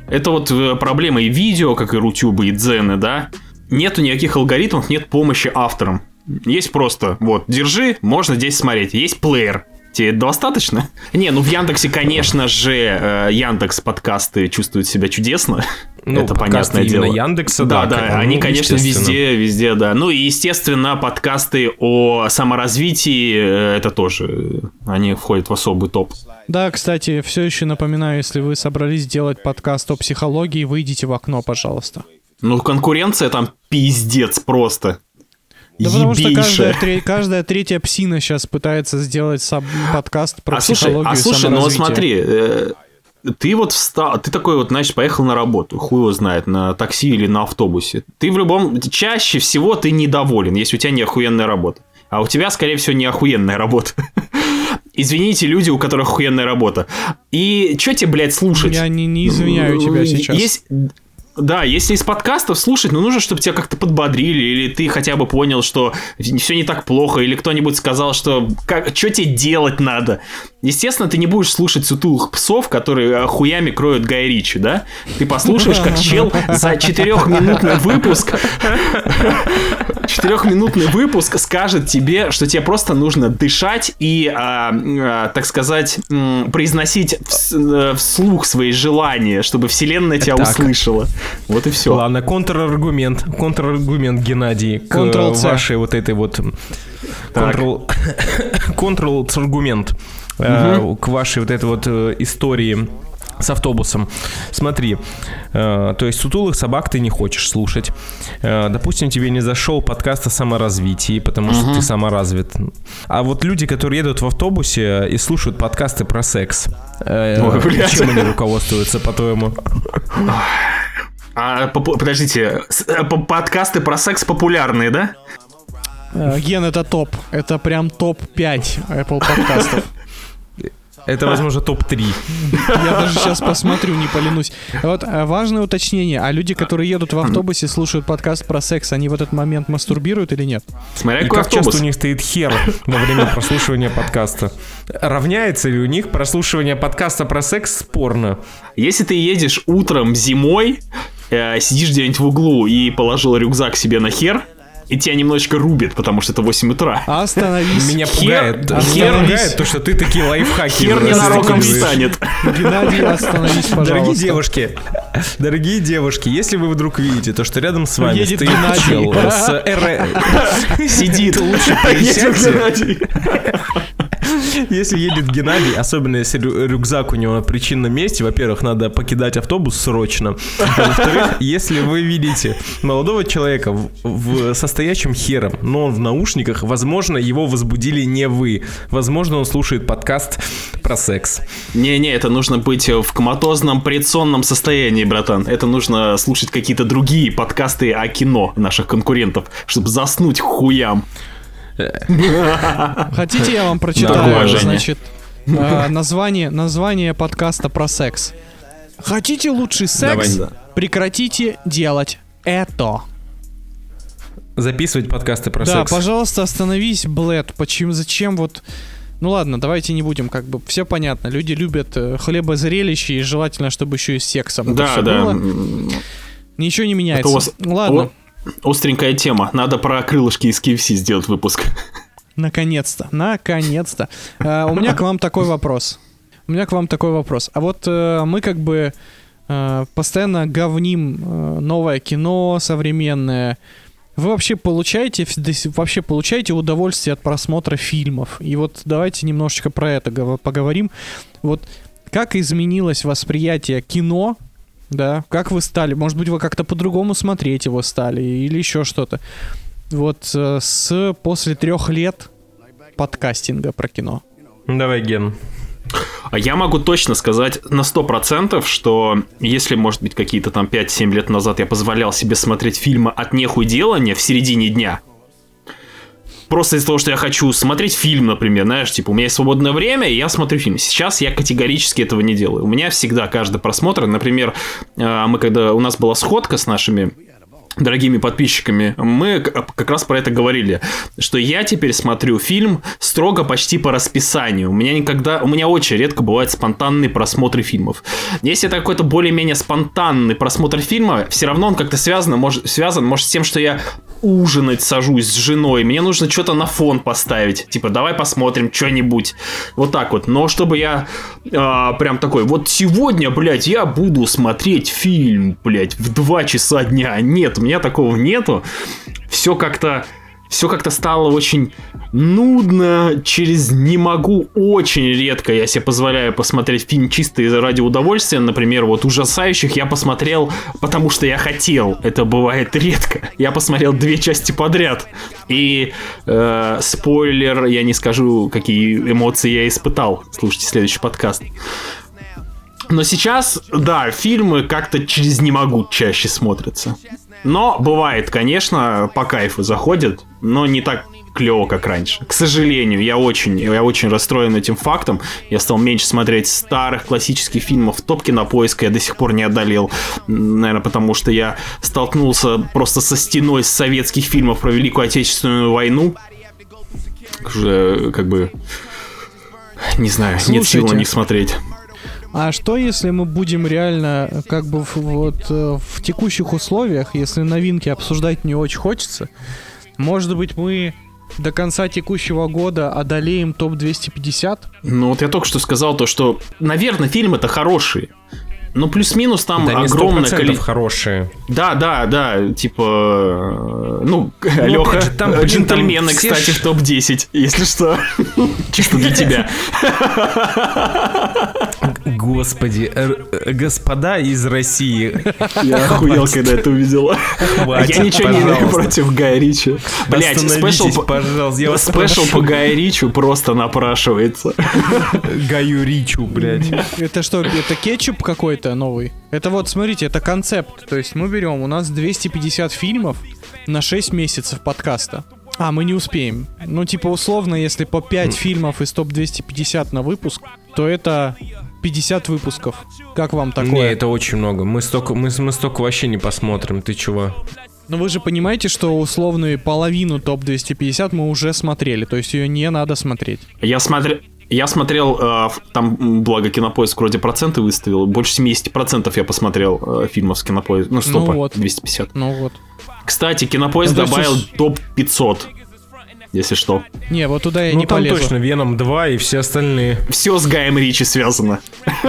Это вот э, проблема и видео, как и Рутюбы, и Дзены, да? Нету никаких алгоритмов, нет помощи авторам. Есть просто, вот, держи, можно здесь смотреть. Есть плеер. Тебе достаточно? Не, ну в Яндексе, конечно же, э, Яндекс подкасты чувствуют себя чудесно. Ну, это понятное дело. Яндекса, да, да, да, как- они, ну, конечно, везде, везде, да. Ну и, естественно, подкасты о саморазвитии, э, это тоже, они входят в особый топ. Да, кстати, все еще напоминаю, если вы собрались делать подкаст о психологии, выйдите в окно, пожалуйста. Ну, конкуренция там пиздец просто. Да потому что каждая, тре- каждая третья псина сейчас пытается сделать саб- подкаст про а слушай, психологию а и слушай, ну вот смотри, э, ты вот встал, ты такой вот, значит, поехал на работу, хуй его знает, на такси или на автобусе. Ты в любом, чаще всего ты недоволен, если у тебя не охуенная работа. А у тебя, скорее всего, не охуенная работа. Извините, люди, у которых охуенная работа. И что тебе, блядь, слушать? Я не, не извиняю тебя сейчас. Есть, да, если из подкастов слушать, ну нужно, чтобы тебя как-то подбодрили, или ты хотя бы понял, что все не так плохо, или кто-нибудь сказал, что как, что тебе делать надо. Естественно, ты не будешь слушать сутулых псов, которые хуями кроют Гай Ричи, да? Ты послушаешь, как чел за четырехминутный выпуск четырехминутный выпуск скажет тебе, что тебе просто нужно дышать и, а, а, так сказать, произносить вс- э, вслух свои желания, чтобы вселенная тебя Так. услышала. Вот и все. Ладно, контраргумент. Контраргумент, Геннадий, к Ctrl-C. вашей вот этой вот... Контрол... Контрол-аргумент. э, К вашей вот этой вот э, истории с автобусом. Смотри, э, то есть сутулых собак ты не хочешь слушать. Э, допустим, тебе не зашел подкаст о саморазвитии, потому что ты саморазвит. А вот люди, которые едут в автобусе и слушают подкасты про секс, э, Ой, чем они руководствуются, по-твоему? А, подождите, э, по- подкасты про секс популярные, да? Э, Ген, это топ. Это прям топ-5 Apple подкастов. Это, возможно, топ-3. Я даже сейчас посмотрю, не поленусь. Вот э, важное уточнение. А люди, которые едут в автобусе, слушают подкаст про секс, они в этот момент мастурбируют или нет? Смотря И какой как часто автобус. у них стоит хер во время прослушивания подкаста? Равняется ли у них прослушивание подкаста про секс с порно? Если ты едешь утром зимой, э, сидишь где-нибудь в углу и положил рюкзак себе на хер, и тебя немножечко рубит, потому что это 8 утра. Остановись. Меня Хер- пугает, меня хер- пугает то, что ты такие лайфхаки Хер ненароком встанет. Геннадий, остановись, пожалуйста. Дорогие девушки, дорогие девушки, если вы вдруг видите то, что рядом с вами Едет стоит чел с РФ, Сидит. лучше присядьте. Геннадий. Если едет Геннадий, особенно если рю- рюкзак у него на причинном месте, во-первых, надо покидать автобус срочно. А во-вторых, если вы видите молодого человека в, в состоящем хером, но он в наушниках, возможно, его возбудили не вы. Возможно, он слушает подкаст про секс. Не-не, это нужно быть в коматозном предсонном состоянии, братан. Это нужно слушать какие-то другие подкасты о кино наших конкурентов, чтобы заснуть хуям. Хотите, я вам прочитаю, значит, э, название, название подкаста про секс. Хотите лучший секс? Давай. Прекратите делать это. Записывать подкасты про да, секс. пожалуйста, остановись, Блэд. Почему, зачем вот... Ну ладно, давайте не будем, как бы, все понятно. Люди любят э, хлебозрелище и желательно, чтобы еще и с сексом. это Да, да. было. Ничего не Это меняется. у вас Ладно, о- остренькая тема. Надо про крылышки из KFC сделать выпуск. наконец-то, наконец-то. Э, у меня к вам такой вопрос. У меня к вам такой вопрос. А вот э, мы как бы постоянно говним новое кино современное. Вы вообще получаете вообще получаете удовольствие от просмотра фильмов? И вот давайте немножечко про это гов- поговорим. Вот как изменилось восприятие кино, да? Как вы стали? Может быть, вы как-то по-другому смотреть его стали или еще что-то? Вот э, с после трех лет подкастинга про кино. Давай, Ген. А я могу точно сказать на 100%, что если, может быть, какие-то там 5-7 лет назад я позволял себе смотреть фильмы от нехуй делания в середине дня, просто из-за того, что я хочу смотреть фильм, например, знаешь, типа, у меня есть свободное время, и я смотрю фильм. Сейчас я категорически этого не делаю. У меня всегда каждый просмотр, например, э, мы когда у нас была сходка с нашими дорогими подписчиками, мы как раз про это говорили, что я теперь смотрю фильм строго почти по расписанию. У меня никогда, у меня очень редко бывают спонтанные просмотры фильмов. Если это какой-то более-менее спонтанный просмотр фильма, все равно он как-то связан, может, связан, может, с тем, что я ужинать сажусь с женой, мне нужно что-то на фон поставить, типа, давай посмотрим что-нибудь, вот так вот. Но чтобы я а, прям такой, вот сегодня, блядь, я буду смотреть фильм, блядь, в 2 часа дня. Нет, меня такого нету. Все как-то все как-то стало очень нудно, через не могу, очень редко я себе позволяю посмотреть фильм чисто ради удовольствия. Например, вот ужасающих я посмотрел, потому что я хотел. Это бывает редко. Я посмотрел две части подряд. И э, спойлер, я не скажу, какие эмоции я испытал. Слушайте следующий подкаст. Но сейчас, да, фильмы как-то через не могу чаще смотрятся. Но бывает, конечно, по кайфу заходят, но не так клево, как раньше. К сожалению, я очень, я очень расстроен этим фактом. Я стал меньше смотреть старых классических фильмов. Топ кинопоиска я до сих пор не одолел. Наверное, потому что я столкнулся просто со стеной советских фильмов про Великую Отечественную войну. Уже как бы... Не знаю, нет сил на Слушайте. них смотреть. А что если мы будем реально, э, как бы вот э, в текущих условиях, если новинки обсуждать не очень хочется, Может быть, мы до конца текущего года одолеем топ-250? Ну вот я только что сказал то, что, наверное, фильмы-то хорошие. Ну, плюс-минус там Да, огромное 100% количество... хорошие. Да, да, да, типа... э, Ну, Леха, опять же, там, блин, джентльмены, там кстати, ж- в топ-10, если что. Чисто для тебя. Господи, э, господа из России, Я охуел, когда это увидел. хватит, Я ничего не имею против Гая Ричи. Блять, special по- пожалуйста, я вас special по Гаю Ричи просто напрашивается. Гаю Ричи, блядь. Это что, это кетчуп какой-то новый? Это вот, смотрите, это концепт. То есть мы берем, у нас 250 фильмов на 6 месяцев подкаста. А, мы не успеем. Ну, типа, условно, если по 5 фильмов из топ-250 на выпуск, то это 50 выпусков. Как вам Не, такое? это очень много. Мы столько, мы, мы столько вообще не посмотрим. Ты чего? Но вы же понимаете, что условную половину топ-250 мы уже смотрели, то есть ее не надо смотреть. Я смотрел... Я смотрел, э, там, благо, Кинопоиск вроде проценты выставил, больше 70% я посмотрел э, фильмов с Кинопоиска, ну, стопа, вот. 250. Ну вот. Кстати, Кинопоиск Ну, есть добавил уж- топ-500, если что. Не, вот туда я ну не там полезу. точно Веном 2 и все остальные. Все с Гаем Ричи связано.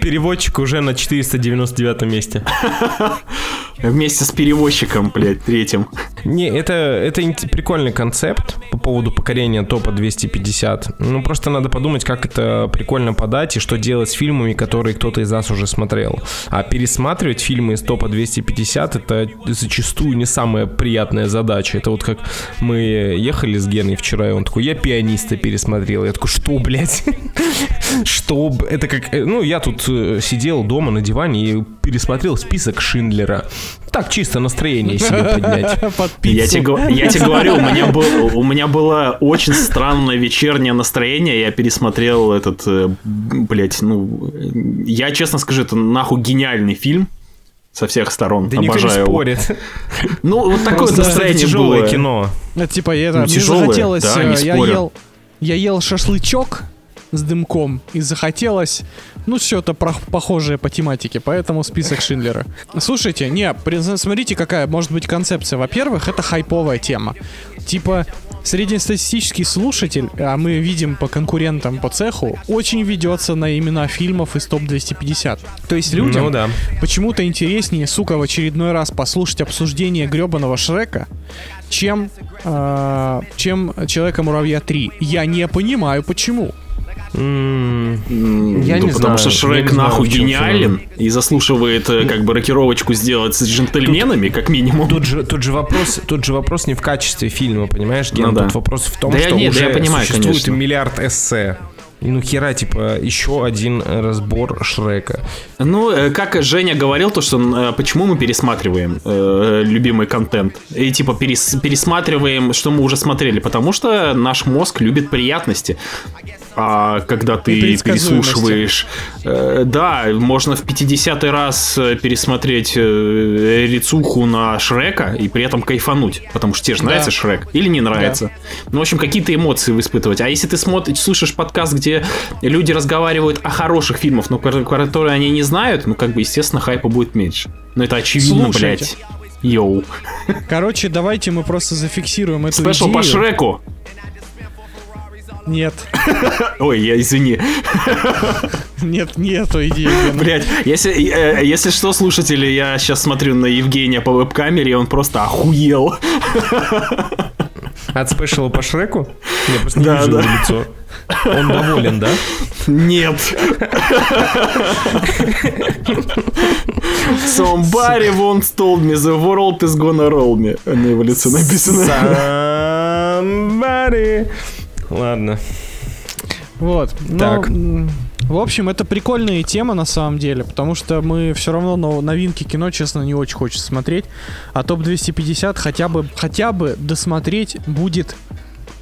Переводчик уже на 499 месте. Вместе с перевозчиком, блядь, третьим. Не, это, это прикольный концепт по поводу покорения топа 250. Ну, просто надо подумать, как это прикольно подать и что делать с фильмами, которые кто-то из нас уже смотрел. А пересматривать фильмы из топа 250 это зачастую не самая приятная задача. Это вот как мы ехали с Геной вчера, и он такой, я пианиста пересмотрел. Я такой, что, блядь? Что? Это как... э, Ну, я тут э, сидел дома на диване и пересмотрел список Шиндлера. Так, чисто настроение себе поднять. Под Я тебе, я тебе говорю, у меня, был, у меня было очень странное вечернее настроение. Я пересмотрел этот, э, блядь, ну, э, я честно скажу, это нахуй гениальный фильм со всех сторон. Да никто не Обожаю его. спорит. Ну, вот такое Просто это настроение тяжелое было. кино. Это типа это, Ну, мне тяжелое, захотелось, да, э, не я спорю. ел, я ел шашлычок с дымком и захотелось, ну что-то про- похожее по тематике, поэтому список Шиндлера. Слушайте, не, смотрите какая может быть концепция. Во-первых, это хайповая тема. Типа среднестатистический слушатель, а мы видим по конкурентам по цеху, очень ведется на имена фильмов из топ 250. То есть людям Ну да. почему-то интереснее, сука, в очередной раз послушать обсуждение гребаного Шрека, чем, э, чем Человека-муравья 3. Я не понимаю, почему. Я ну, не потому знаю, что Шрек знаю, нахуй гениален и заслуживает э, как бы рокировочку сделать с джентльменами, как минимум. Тут же, тут же вопрос, тут же вопрос не в качестве фильма, понимаешь, Ген? Ну да. Тут вопрос в том, Да я- что да уже я понимаю, существует конечно. миллиард эссе. Ну хера, типа, еще один разбор Шрека. Ну, э, как Женя говорил, то что э, почему мы пересматриваем э, любимый контент и типа перес- пересматриваем, что мы уже смотрели, потому что наш мозг любит приятности. А когда ты переслушиваешь, э, да, можно в 50-й раз э, пересмотреть э, рецуху на Шрека и при этом кайфануть, потому что тебе же Да. нравится Шрек или не нравится. Ну, в общем, какие-то эмоции вы испытывать. А если ты смотришь, слушаешь подкаст, где люди разговаривают о хороших фильмах, но ко- которые они не знают, ну, как бы, естественно, хайпа будет меньше. Ну, это очевидно, Слушайте. блядь. Йоу. Короче, давайте мы просто зафиксируем эту Спешл идею. по Шреку. Нет, Ой, я извини. нет, нету идеи. Блять, если, э, если что, слушатели, я сейчас смотрю на Евгения по веб-камере, и он просто охуел. От спешала по Шреку? Я просто не Да, вижу да. его лицо. Он доволен, да? Нет. Somebody once told me the world is gonna roll me. На его лице написано. Somebody. Ладно. Вот. ну, Так. м, в общем, это прикольная тема на самом деле, потому что мы все равно но- новинки кино, честно, не очень хочется смотреть. А топ-250 хотя бы, хотя бы досмотреть будет,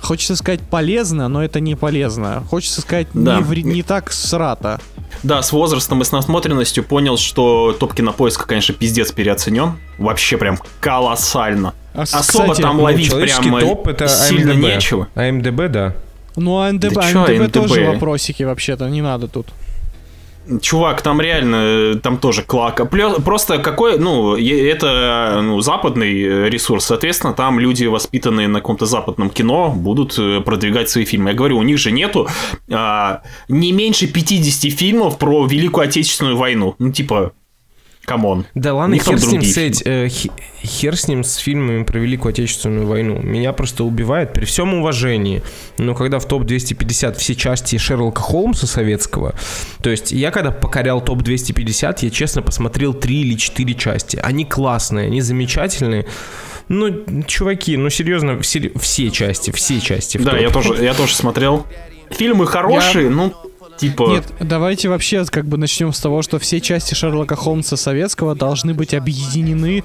хочется сказать, полезно, но это не полезно. Хочется сказать, Да. не, вре- не так срато. Да, с возрастом и с насмотренностью понял, что топ кинопоиска, конечно, пиздец переоценен. Вообще прям колоссально. А, Особо кстати, там Ну, ловить человеческий прям топ это сильно АМДБ. нечего. АМДБ, да. Ну, IMDb, Да а IMDb IMDb? тоже вопросики вообще-то, не надо тут. Чувак, там реально, э, там тоже клака. Просто какой, ну, это ну, западный э, ресурс, соответственно, там люди, воспитанные на каком-то западном кино, будут э, продвигать свои фильмы. Я говорю, у них же нету а, не меньше 50 фильмов про Великую Отечественную войну. Ну, типа, come on. Да ладно, них там хер с ним с эти- э, хе- хер с ним с фильмами про Великую Отечественную войну. Меня просто убивает при всем уважении. Но когда в топ-250 все части Шерлока Холмса советского, то есть я когда покорял топ-250, я честно посмотрел 3 или 4 части. Они классные, они замечательные. Ну, чуваки, ну серьезно, все, все части, все части. Да, я тоже, я тоже смотрел. Фильмы хорошие, ну, типа... Нет, давайте вообще как бы начнем с того, что все части Шерлока Холмса советского должны быть объединены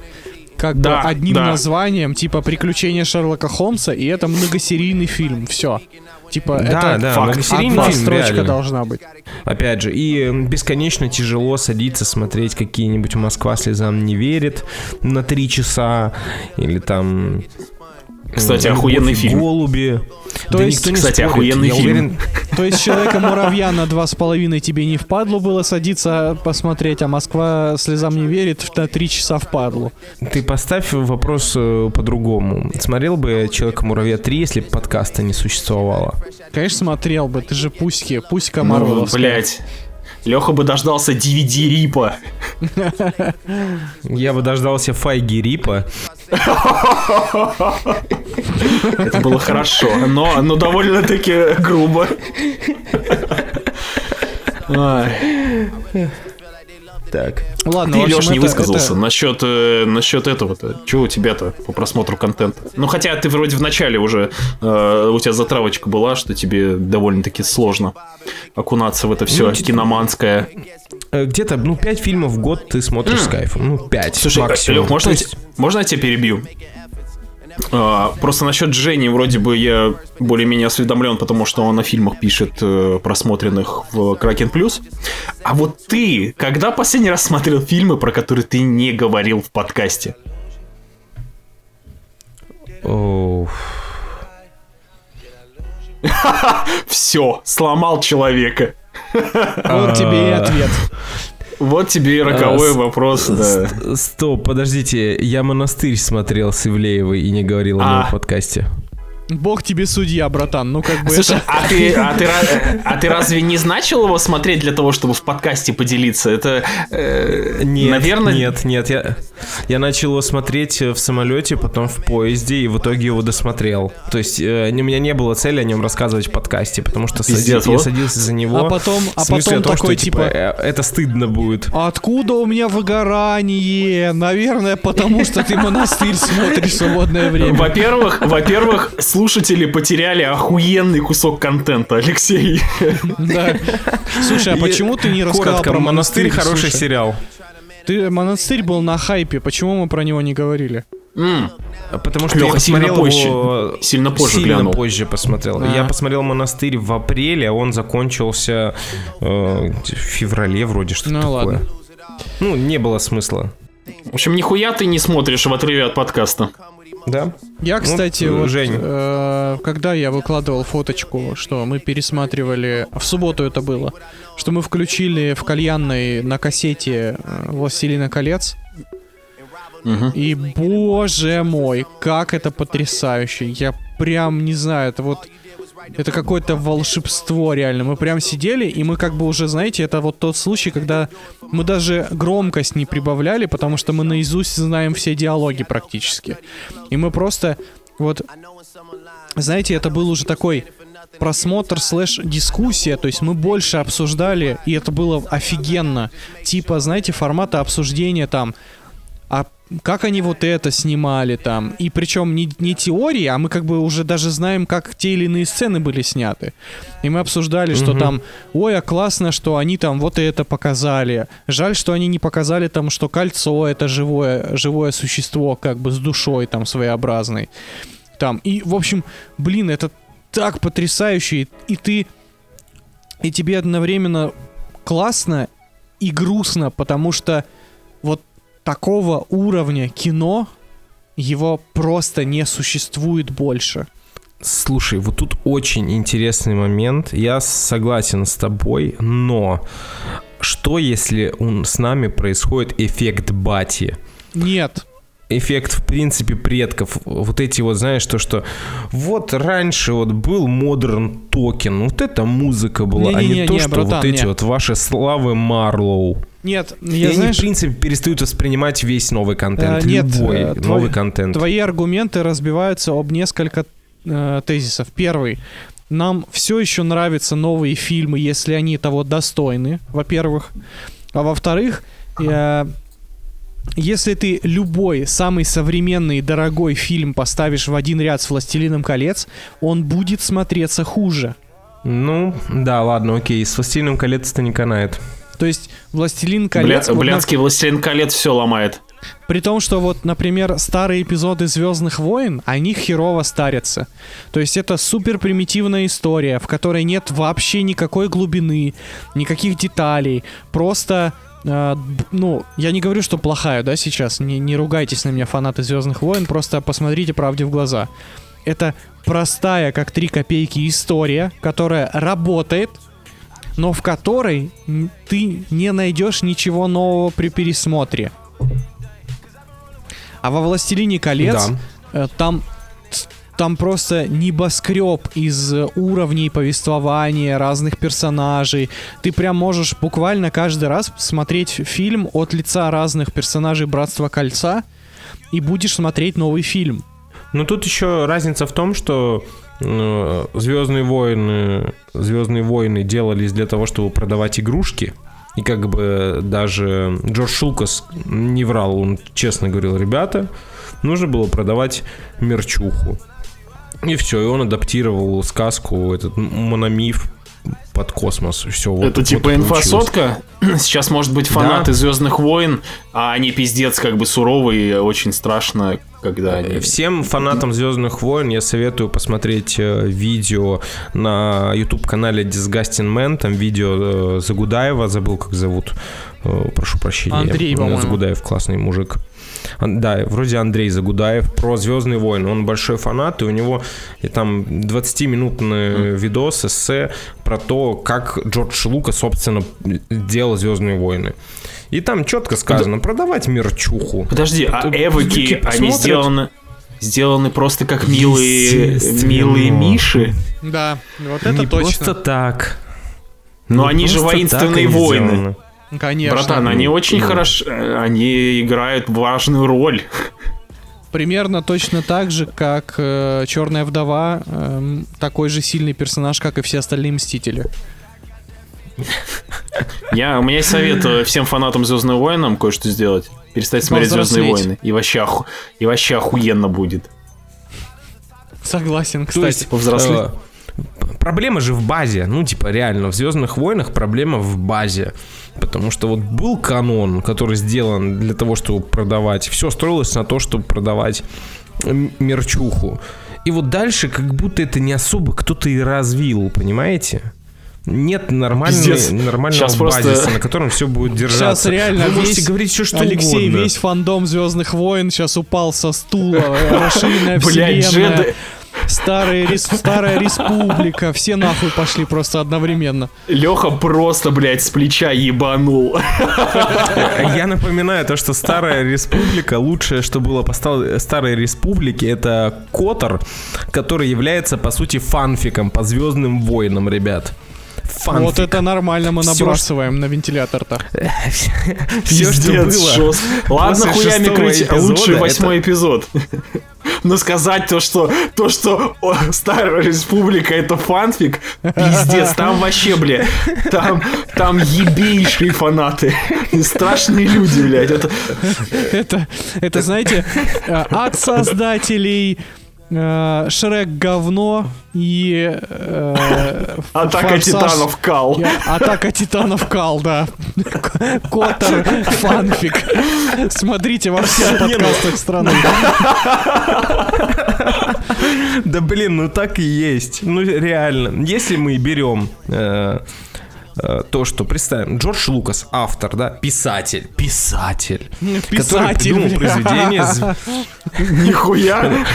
как Да, бы одним да. названием, типа «Приключения Шерлока Холмса», и это многосерийный фильм, все. Типа, Да, это да, факт. одна фильм, строчка реально. должна быть. Опять же, и бесконечно тяжело садиться смотреть какие-нибудь «Москва слезам не верит» на три часа, или там... Кстати, охуенный «Любовь и фильм». голуби. То да есть, никто не кстати, спорит. охуенный Я фильм. уверен, То есть Человека-муравья на два с половиной тебе не впадлу было садиться посмотреть, а Москва слезам не верит на три часа впадлу. ты поставь вопрос э, по-другому. Смотрел бы «Человека-муравья 3», если бы подкаста не существовало? Конечно, смотрел бы, ты же пуськи, пуська Ну, Марвеловская. блядь. Леха бы дождался DVD рипа. Я бы дождался Файги Рипа. Это было хорошо, но, но довольно-таки грубо. Ай. Так. Ладно, Ты, Леш, не это- высказался это- насчет, э, насчет этого-то. Чего у тебя-то по просмотру контента? Ну, хотя ты вроде в начале уже, э, у тебя затравочка была, что тебе довольно-таки сложно окунаться в это все Ну, типа- Э, киноманское. Где-то, ну, 5 фильмов в год ты смотришь с кайфом. Ну, 5 Слушай, максимум. Лех, можно, То есть- можно я тебя перебью? А, просто насчет Жени вроде бы я более-менее осведомлен, потому что он о фильмах пишет э, просмотренных в Кракен Плюс. А вот ты, когда последний раз смотрел фильмы, про которые ты не говорил в подкасте? Все, сломал человека. Вот тебе и ответ. Вот тебе и роковой А, вопрос, да. Стоп, подождите, я монастырь смотрел с Ивлеевой и не говорил о А. нем в подкасте. Бог тебе судья, братан. Ну, как бы Слушай, это... а ты, а, ты, а ты разве не начал его смотреть для того, чтобы в подкасте поделиться? Это, э, Нет, наверное... нет, нет, я, я начал его смотреть э, в самолете, потом в поезде, и в итоге его досмотрел. То есть э, у меня не было цели о нем рассказывать в подкасте, потому что Пиздец, сади- я садился за него. А потом- а потом том, такой, что, типа, типа, э, это стыдно будет. Откуда у меня выгорание? Наверное, потому что ты монастырь смотришь в свободное время. Во-первых, во-первых, слушатели потеряли охуенный кусок контента, Алексей. Да. Слушай, а почему ты не рассказал про монастырь хороший сериал. Ты монастырь был на хайпе, почему мы про него не говорили? М, Потому что Лёха я сильно посмотрел позже. его... Сильно позже сильно глянул. позже посмотрел. А. Я посмотрел «Монастырь» в апреле, а он закончился э, в феврале вроде, что-то Ну, такое. ладно. Ну, не было смысла. В общем, нихуя ты не смотришь в отрыве от подкаста. Да? Я, кстати, э, вот, Жень. э, когда я выкладывал фоточку, что мы пересматривали, в субботу это было, что мы включили в кальянной на кассете э, «Властелина колец», и, боже мой, как это потрясающе. Я прям не знаю, это вот... Это какое-то волшебство реально. Мы прям сидели, и мы как бы уже, знаете, это вот тот случай, когда мы даже громкость не прибавляли, потому что мы наизусть знаем все диалоги практически. И мы просто вот... Знаете, это был уже такой просмотр слэш дискуссия, то есть мы больше обсуждали, и это было офигенно. Типа, знаете, формата обсуждения там, как они вот это снимали там. И причем не, не теории, а мы как бы уже даже знаем, как те или иные сцены были сняты. И мы обсуждали, что там, ой, а классно, что они там вот это показали. Жаль, что они не показали там, что кольцо это живое, живое существо, как бы с душой там своеобразной. Там. И, в общем, блин, это так потрясающе. И, ты... И тебе одновременно классно и грустно, потому что такого уровня кино его просто не существует больше. Слушай, вот тут очень интересный момент. Я согласен с тобой, но что если он, с нами происходит эффект бати? Нет. Эффект, в принципе, предков. Вот эти вот, знаешь, то, что вот раньше вот был Modern Talking, вот эта музыка была, а не Не-не-не, то, не, что братан, вот эти не. вот ваши Славы Мэрлоу. Нет, И я они, знаешь, в принципе, перестают воспринимать весь новый контент. э, нет, Любой э, новый твой- контент. Твои аргументы разбиваются об несколько э, тезисов. Первый. Нам все еще нравятся новые фильмы, если они того достойны, во-первых. А во-вторых, э, если ты любой самый современный дорогой фильм поставишь в один ряд с «Властелином колец», он будет смотреться хуже. Ну, да, ладно, окей, с «Властелином колец» не канает. То есть «Властелин Бля- колец», вот на- блядский властелин колец все ломает. При том, что вот, например, старые эпизоды Звездных войн, они херово старятся. То есть это супер примитивная история, в которой нет вообще никакой глубины, никаких деталей. Просто, э, б- ну, я не говорю, что плохая, да, сейчас. Не, не ругайтесь на меня, фанаты Звездных войн, просто посмотрите правде в глаза. Это простая, как три копейки, история, которая работает, но в которой ты не найдешь ничего нового при пересмотре. А во «Властелине колец» Да. э, там там просто небоскреб из э, уровней повествования разных персонажей. Ты прям можешь буквально каждый раз смотреть фильм от лица разных персонажей Братства Кольца и будешь смотреть новый фильм. Ну тут еще разница в том, что Звездные войны, Звездные войны делались для того, чтобы продавать игрушки. И как бы даже Джордж Лукас не врал, он честно говорил, ребята, нужно было продавать мерчуху. И все, и он адаптировал сказку, этот мономиф под космос. Все, вот, Это вот типа получилось. инфосотка. Сейчас, может быть, фанаты Звездных войн, а они пиздец как бы суровые, очень страшно, когда они... Всем фанатам Звездных войн я советую посмотреть э, видео на YouTube канале Disgusting Man. Там видео э, Загудаева, забыл как зовут. Э, прошу прощения. Андрей, Э, по-моему. Загудаев классный мужик. Да, вроде Андрей Загудаев про Звездные войны. Он большой фанат, и у него и там 20-минутный видос, эссе про то, как Джордж Лука, собственно, делал Звездные войны. И там четко сказано, продавать мерчуху. Подожди, а эвоки, они посмотрят. сделаны... Сделаны просто как милые, милые миши. Да, вот это Не точно. просто так. Но Не они же воинственные так воины. сделаны. Конечно. Братан, они очень ну. хорошо... Они играют важную роль. Примерно точно так же, как э, Черная вдова, эм, такой же сильный персонаж, как и все остальные мстители. Я, у меня есть совет э, всем фанатам Звездных войн кое-что сделать. Перестать смотреть Звездные войны. И вообще, оху- и вообще охуенно будет. Согласен, То кстати. есть, Повзрослеть. Проблема же в базе. Ну, типа, реально, в Звездных войнах проблема в базе. Потому что вот был канон, который сделан для того, чтобы продавать. Все строилось на то, чтобы продавать мерчуху. И вот дальше как будто это не особо кто-то и развил, понимаете? Нет нормальной, Пиздец. нормального просто- базиса, на котором все будет держаться. Сейчас реально Вы можете весь- говорить все, что Алексей, угодно. весь фандом Звездных войн сейчас упал со стула. Расширенная Блядь, вселенная. Джеды... Старая, рес- старая республика. Все нахуй пошли просто одновременно. Леха просто, блядь, с плеча ебанул. Я напоминаю то, что Старая Республика, лучшее, что было по Старой Республике, это Котор, который является, по сути, фанфиком по Звездным войнам, ребят. Фанфик. Вот это нормально мы набрасываем на вентилятор-то. Все, что было. Ладно, хуями крыть, лучший восьмой эпизод. Но сказать то, что то, что о, Старая Республика это фанфик, пиздец, там вообще, бля, там, там ебейшие фанаты. Страшные люди, блядь. Это, Это, это знаете, от создателей э, Шрек говно и э, атака Форсаж- титанов кал. Атака титанов Кал, да. Котор, фанфик. Смотрите во всех подкастах страны. Да блин, ну так и есть. Ну реально. Если мы берем э, э, то, что представим, Джордж Лукас, автор, да, писатель, писатель, который Писатель, придумал бля. произведение з- Нихуя.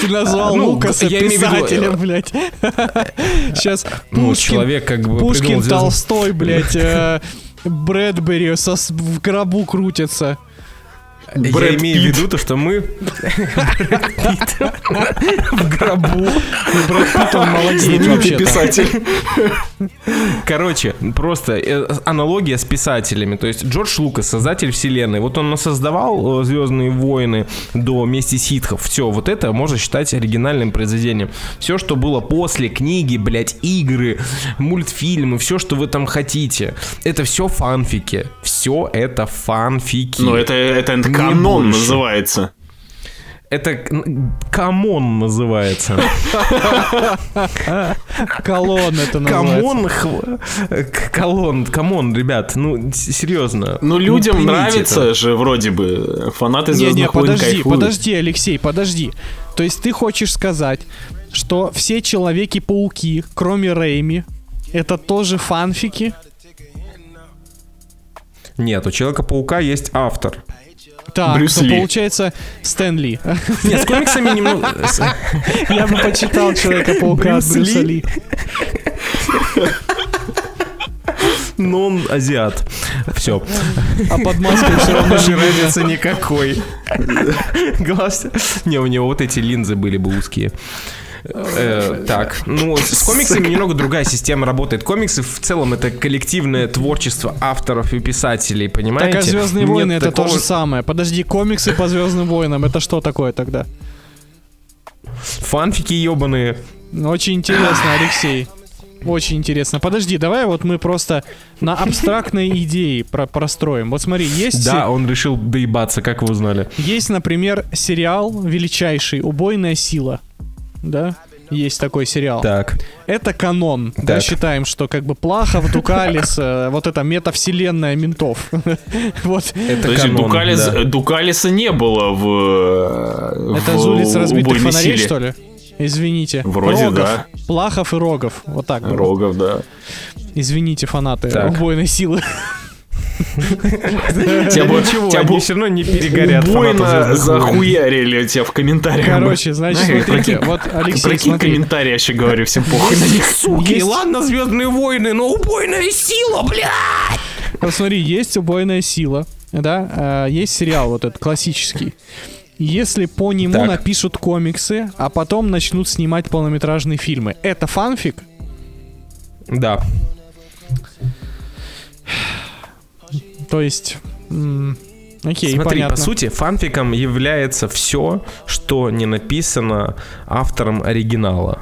Ты назвал Ну, Лукаса писателем, блядь. Сейчас ну, Пушкин, человек как бы Пушкин, придумал звездные- Толстой, блядь, э, Брэдбери со в гробу крутится. Я Брэд имею в виду то, что мы в гробу. Ну, Брэд Питт, он вообще-то. писатель. Короче, просто э, аналогия с писателями. То есть Джордж Лукас, создатель вселенной, вот он создавал Звездные войны до Мести ситхов. Все, вот это можно считать оригинальным произведением. Все, что было после книги, блять, игры, мультфильмы, все, что вы там хотите, это все фанфики. Все это фанфики. Ну, это, это канон больше. называется. Это канон называется. Канон это называется. Come on, канон, come on, ребят, ну серьезно. Ну, людям примите нравится же вроде бы. Фанаты Не, Звездных не, войн подожди, подожди, Алексей, подожди. То есть ты хочешь сказать, что все Человеки-пауки, кроме Рэйми, это тоже фанфики? Нет, у Человека-паука есть автор. Так, Брюс то Ли. получается Стэн Ли. Нет, с комиксами немного... Я бы почитал Человека-паука от Брюс Брюса Ли? Но он азиат. Все. А под маской все равно видно. разницы никакой. Глаз... Не, у него вот эти линзы были бы узкие. Э, так, ну с комиксами немного другая система работает. Комиксы в целом это коллективное творчество авторов и писателей, понимаете? Так а Звездные войны это то же самое. Подожди, комиксы по Звездным войнам это что такое тогда? Фанфики ебаные. Ну, Очень интересно, Алексей. Очень интересно. Подожди, давай вот мы просто на абстрактной идее про простроим. Вот смотри, есть, Да, он решил доебаться, как вы узнали. есть, например, сериал величайший «Убойная сила». Да? Есть такой сериал. Так. Это канон. Да, Так. считаем, что как бы Плахов, Дукалис, э, вот эта метавселенная ментов. Вот. Это канон, Дукалис, да. Дукалиса не было в... Это в из улиц разбитых «Убойной фонарей, силе». что ли? Извините. Вроде Рогов. да. Плахов и Рогов. Вот так. было. Рогов, да. Извините, фанаты Так. убойной силы. Тебя Ничего, все равно не перегорят. Убойно захуярили тебя в комментариях. Короче, значит, смотрите, вот, Алексей, Прикинь комментарии, я еще говорю, всем похуй на них. Суки, ладно, Звездные войны, но убойная сила, бля! Вот смотри, есть убойная сила, да, э, есть сериал вот этот классический. Если по нему Так. напишут комиксы, а потом начнут снимать полнометражные фильмы, это фанфик? Да. То есть, окей, Смотри, понятно. по сути, фанфиком является все, что не написано автором оригинала.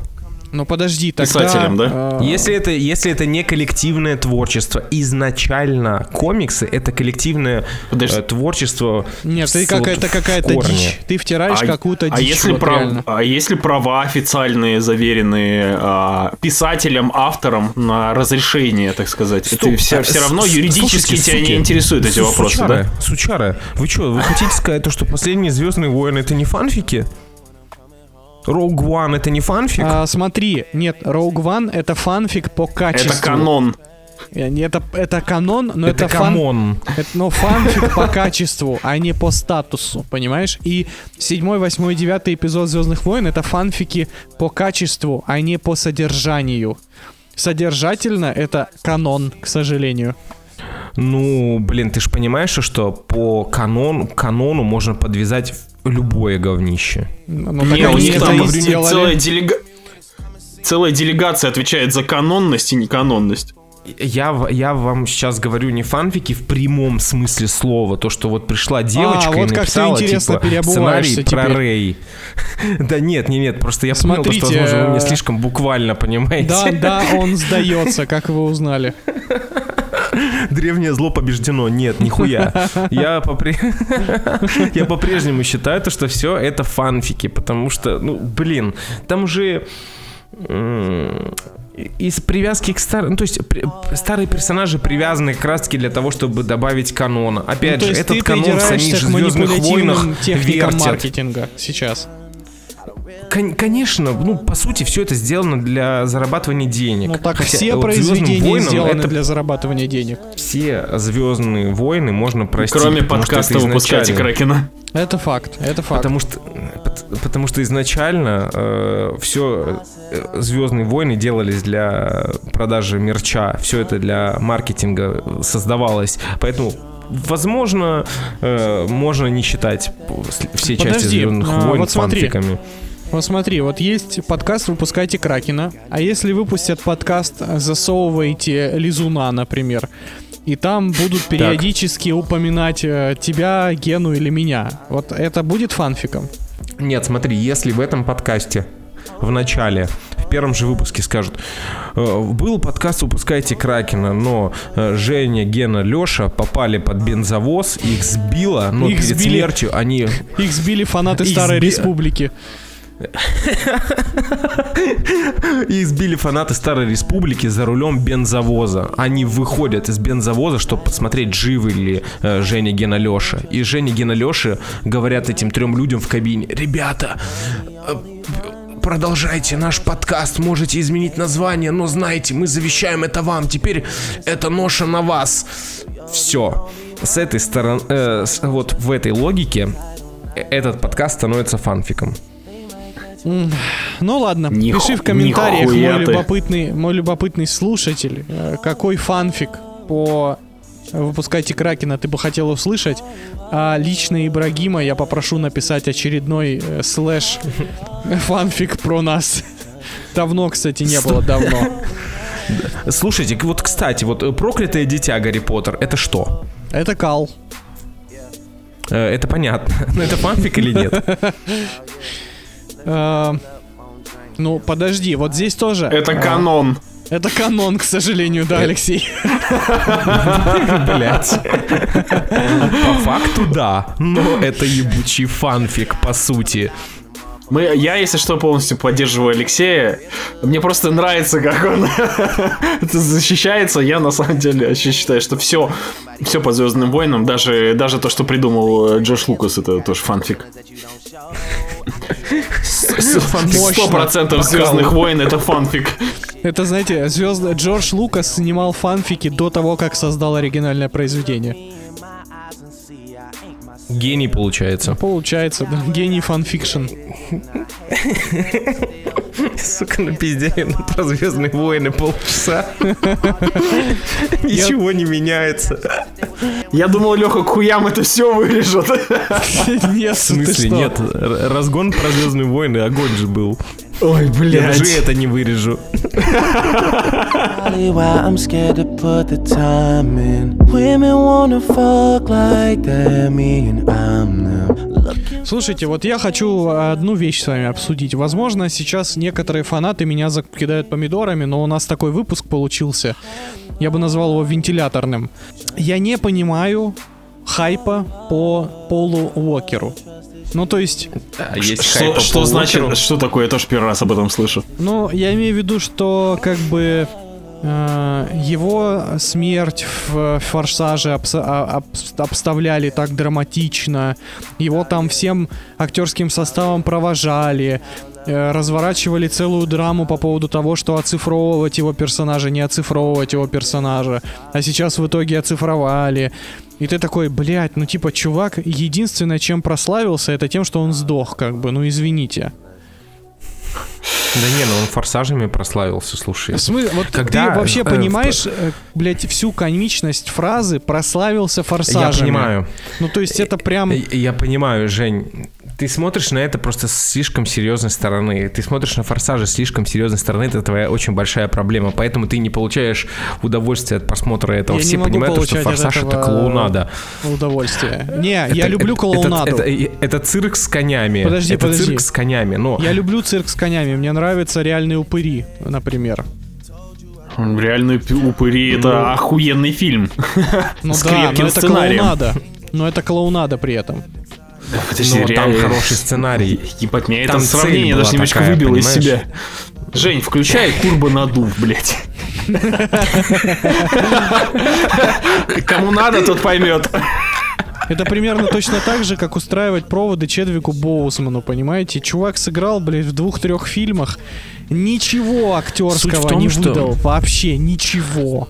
Ну подожди, тогда... Писателем, да? э, Если это, если это не коллективное творчество, изначально комиксы это коллективное Подожди. э, творчество. Нет, ты какая-то какая-то дичь. Ты втираешь А- какую-то а дичь. если, вот прав- реально. а если права официальные, заверенные а, писателем, автором на разрешение, так сказать, Стоп, это все, а, все равно с- юридически слушайте, тебя суки, не интересуют эти су- вопросы, сучара, да? Сучара, вы что, вы хотите сказать, то, что последние Звездные войны это не фанфики? Rogue One это не фанфик? А, смотри, нет, Rogue One это фанфик по качеству. Это канон. Э, Это, это канон, но это, это фан... come on. Это, ну, фанфик по качеству, а не по статусу, понимаешь? И седьмой, восьмой, девятый эпизод Звездных войн это фанфики по качеству, а не по содержанию. Содержательно это канон, к сожалению. Ну, блин, ты же понимаешь, что по канону, канону можно подвязать любое говнище. Ну, Не, у них там и целая делега- Целая делегация отвечает за канонность и неканонность. Я, я вам сейчас говорю не фанфики в прямом смысле слова, то, что вот пришла девочка А, и вот как ты написала интересно типа, сценарий про теперь. Рэй. Да нет, нет, нет, просто я понял, то, что, Смотрите, возможно, вы мне э, слишком буквально понимаете. Да, да, он сдается, как вы узнали. Древнее зло побеждено. Нет, нихуя. Я, попре- я по-прежнему считаю, то, что все это фанфики, потому что, ну, блин, там уже м, из привязки к старым, ну, то есть при- старые персонажи привязаны как раз таки для того, чтобы добавить канона. Опять Ну, же, этот канон в самих же Звездных войнах техникам маркетинга сейчас. Кон- Конечно, ну, по сути, все это сделано для зарабатывания денег. Ну так Хотя все вот «Звездным произведения войнам» сделаны это для зарабатывания денег. все Звездные войны можно простить. Кроме подкаста «Выпускайте. Кракена». Это факт, это факт. Потому что, потому что изначально все Звездные войны делались для продажи мерча, все это для маркетинга создавалось, поэтому Возможно, э, можно не считать все части Подожди, Звездных а, войн вот смотри. фанфиками. Вот смотри, вот есть подкаст «Выпускайте Кракена», а если выпустят подкаст «Засовывайте Лизуна», например, и там будут периодически упоминать э, тебя, Гену или меня, вот это будет фанфиком? Нет, смотри, если в этом подкасте в начале, в первом же выпуске скажут, «Э, был подкаст «Выпускайте Кракена», но э, Женя, Гена, Леша попали под бензовоз, их сбило, но Их перед сбили. смертью они... Их сбили фанаты Их Старой сби- Республики. Их сбили фанаты Старой Республики за рулем бензовоза. Они выходят из бензовоза, чтобы посмотреть, живы ли э, Женя, Гена, Леша. И Женя, Гена, Леша говорят этим трем людям в кабине, ребята, э, продолжайте наш подкаст, можете изменить название, но знайте, мы завещаем это вам, теперь это ноша на вас. Все. С этой стороны, э, вот в этой логике э, этот подкаст становится фанфиком. Ну ладно, Ниху- пиши в комментариях, мой любопытный, мой любопытный слушатель, э, какой фанфик по выпускайте Кракена ты бы хотел услышать, а лично Ибрагима я попрошу написать очередной э, слэш фанфик про нас. Давно, кстати, не было, давно. Слушайте, вот, кстати, вот э, проклятое дитя Гарри Поттер, это что? Это Кал. Это понятно. Но это фанфик или нет? Э, Ну, подожди, вот здесь тоже. Это канон. Это канон, к сожалению, да, Алексей. Блять. По факту да, но это ебучий фанфик, по сути. Мы, я, если что, полностью поддерживаю Алексея. Мне просто нравится, как он защищается. Я на самом деле вообще считаю, что все, все по Звездным войнам, даже, даже то, что придумал э, Джош Лукас, это тоже фанфик. Сто процентов Звездных войн это фанфик. Это, знаете, звезд... Джордж Лукас снимал фанфики до того, как создал оригинальное произведение. Гений получается. Получается, да, гений фанфикшн. Сука, напиздели на про Звездные войны полчаса. Ничего не меняется. Я думал, Леха к хуям это все вырежет. Нет, В смысле, нет, разгон про Звездные войны, огонь же был. Ой, Я блядь. даже это не вырежу. Probably why I'm scared to put the time in. Women wanna fuck like that, me and I'm them. Looking Слушайте, вот я хочу одну вещь с вами обсудить. Возможно, сейчас некоторые фанаты меня закидают помидорами, но у нас такой выпуск получился. Я бы назвал его вентиляторным. Я не понимаю хайпа по Полу Уокеру. Ну, то есть, А есть Что, хайп по что значит, что такое? Я тоже первый раз об этом слышу. Ну, я имею в виду, что как бы э, его смерть в «Форсаже» а- обс- обставляли так драматично, его там всем актерским составом провожали, э, разворачивали целую драму по поводу того, что оцифровывать его персонажа, не оцифровывать его персонажа, а сейчас в итоге оцифровали. И ты такой, блядь, ну типа, чувак, единственное, чем прославился, это тем, что он сдох, как бы, ну извините. Да не, ну он форсажами прославился, слушай. Смысле, вот Когда, ты вообще э, понимаешь, э, блядь, всю комичность фразы прославился Я форсажами. понимаю. Ну, то есть это прям... Я- Я понимаю, Жень. Ты смотришь на это просто с слишком серьезной стороны. Ты смотришь на форсажи с слишком серьезной стороны. Это твоя очень большая проблема. Поэтому ты не получаешь удовольствия от просмотра этого. Я не Все могу понимают, то, что форсаж это клоунада. Удовольствие. Не, я Это- люблю это- клоунаду. Это, это- это цирк с конями. Подожди, это подожди. цирк с конями. Но Я люблю цирк с конями. Мне нравятся реальные упыри, например. Реальные пи- упыри это охуенный фильм. Ну С да, но это клоунада. Но это клоунада при этом. Подожди, но там реально- хороший сценарий. Ебать, меня Там это сравнение даже немножко такая, выбило из понимаешь? себя. Жень, включай турбонадув, блядь. Кому надо, тот поймет. Это примерно точно так же, как устраивать проводы Чедвику Боусману, понимаете? Чувак сыграл, блядь, в двух-трех фильмах. Ничего актерского том, не что- выдал. Вообще ничего.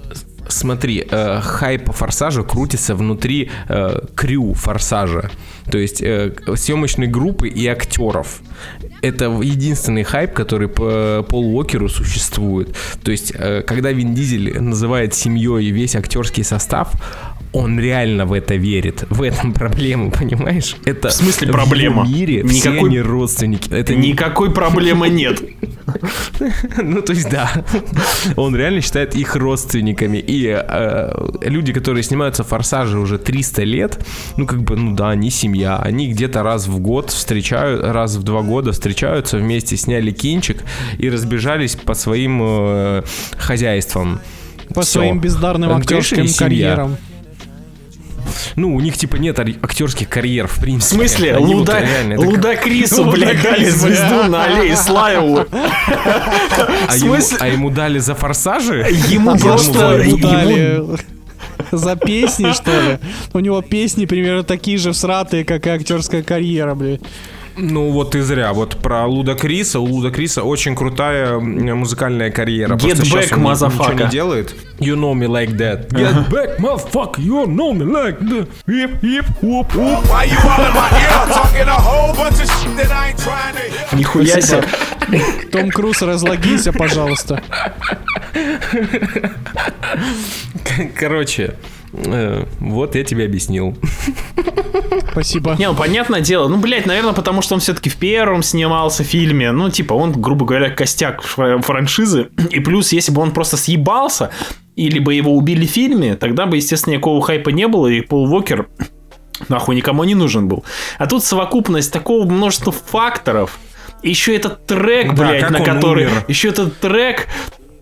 Смотри, э, хайп по форсажу крутится внутри э, крю форсажа. То есть э, съемочной группы и актеров. Это единственный хайп, который по Полу Уокеру существует. То есть, э, когда Вин Дизель называет семьей весь актерский состав, он реально в это верит. В этом проблема, понимаешь? Это В смысле в проблема? его мире все Никакой- они родственники. Это не Никакой проблемы нет. ну, то есть, да. Он реально считает их родственниками. И э, люди, которые снимаются в «Форсаже» уже 300 лет, ну, как бы, ну да, они семья. Они где-то раз в год встречают, раз в два года встречаются, вместе сняли кинчик и разбежались по своим э, хозяйствам. По Всё. своим бездарным актерским карьерам. Ну, у них, типа, нет актерских карьер, в В принципе. смысле, Они вот Луда, реально, это как- Луда Крису, Луда блядь, дали Крис, звезду бля. на аллее Славы. а, В ему, смысле? а ему дали за «Форсажи»? Ему А просто... ему- дали за песни, что ли? У него песни примерно такие же всратые, как и актерская карьера, блядь. Ну вот и зря. Вот про Луда Криса. У Луда Криса очень крутая музыкальная карьера. Get Просто back, он motherfucker. Ничего не делает. You know me like that. Get back, motherfucker. You know me like that. Hip, hip, whoop, whoop. Why you all in my ear talking a whole bunch of shit that I ain't trying to hear? Нихуя себе. Том Круз, разлогинься, пожалуйста. Короче, э, вот я тебе объяснил. Спасибо. Не, ну понятное дело. Ну, блядь, наверное, потому что он все-таки в первом снимался фильме. Ну, типа, он, грубо говоря, костяк фра- франшизы. И плюс, если бы он просто съебался, или бы его убили в фильме, тогда бы, естественно, никакого хайпа не было, и Пол Уокер нахуй никому не нужен был. А тут совокупность такого множества факторов. И еще этот трек, Да, блядь, на который... умер. Еще этот трек,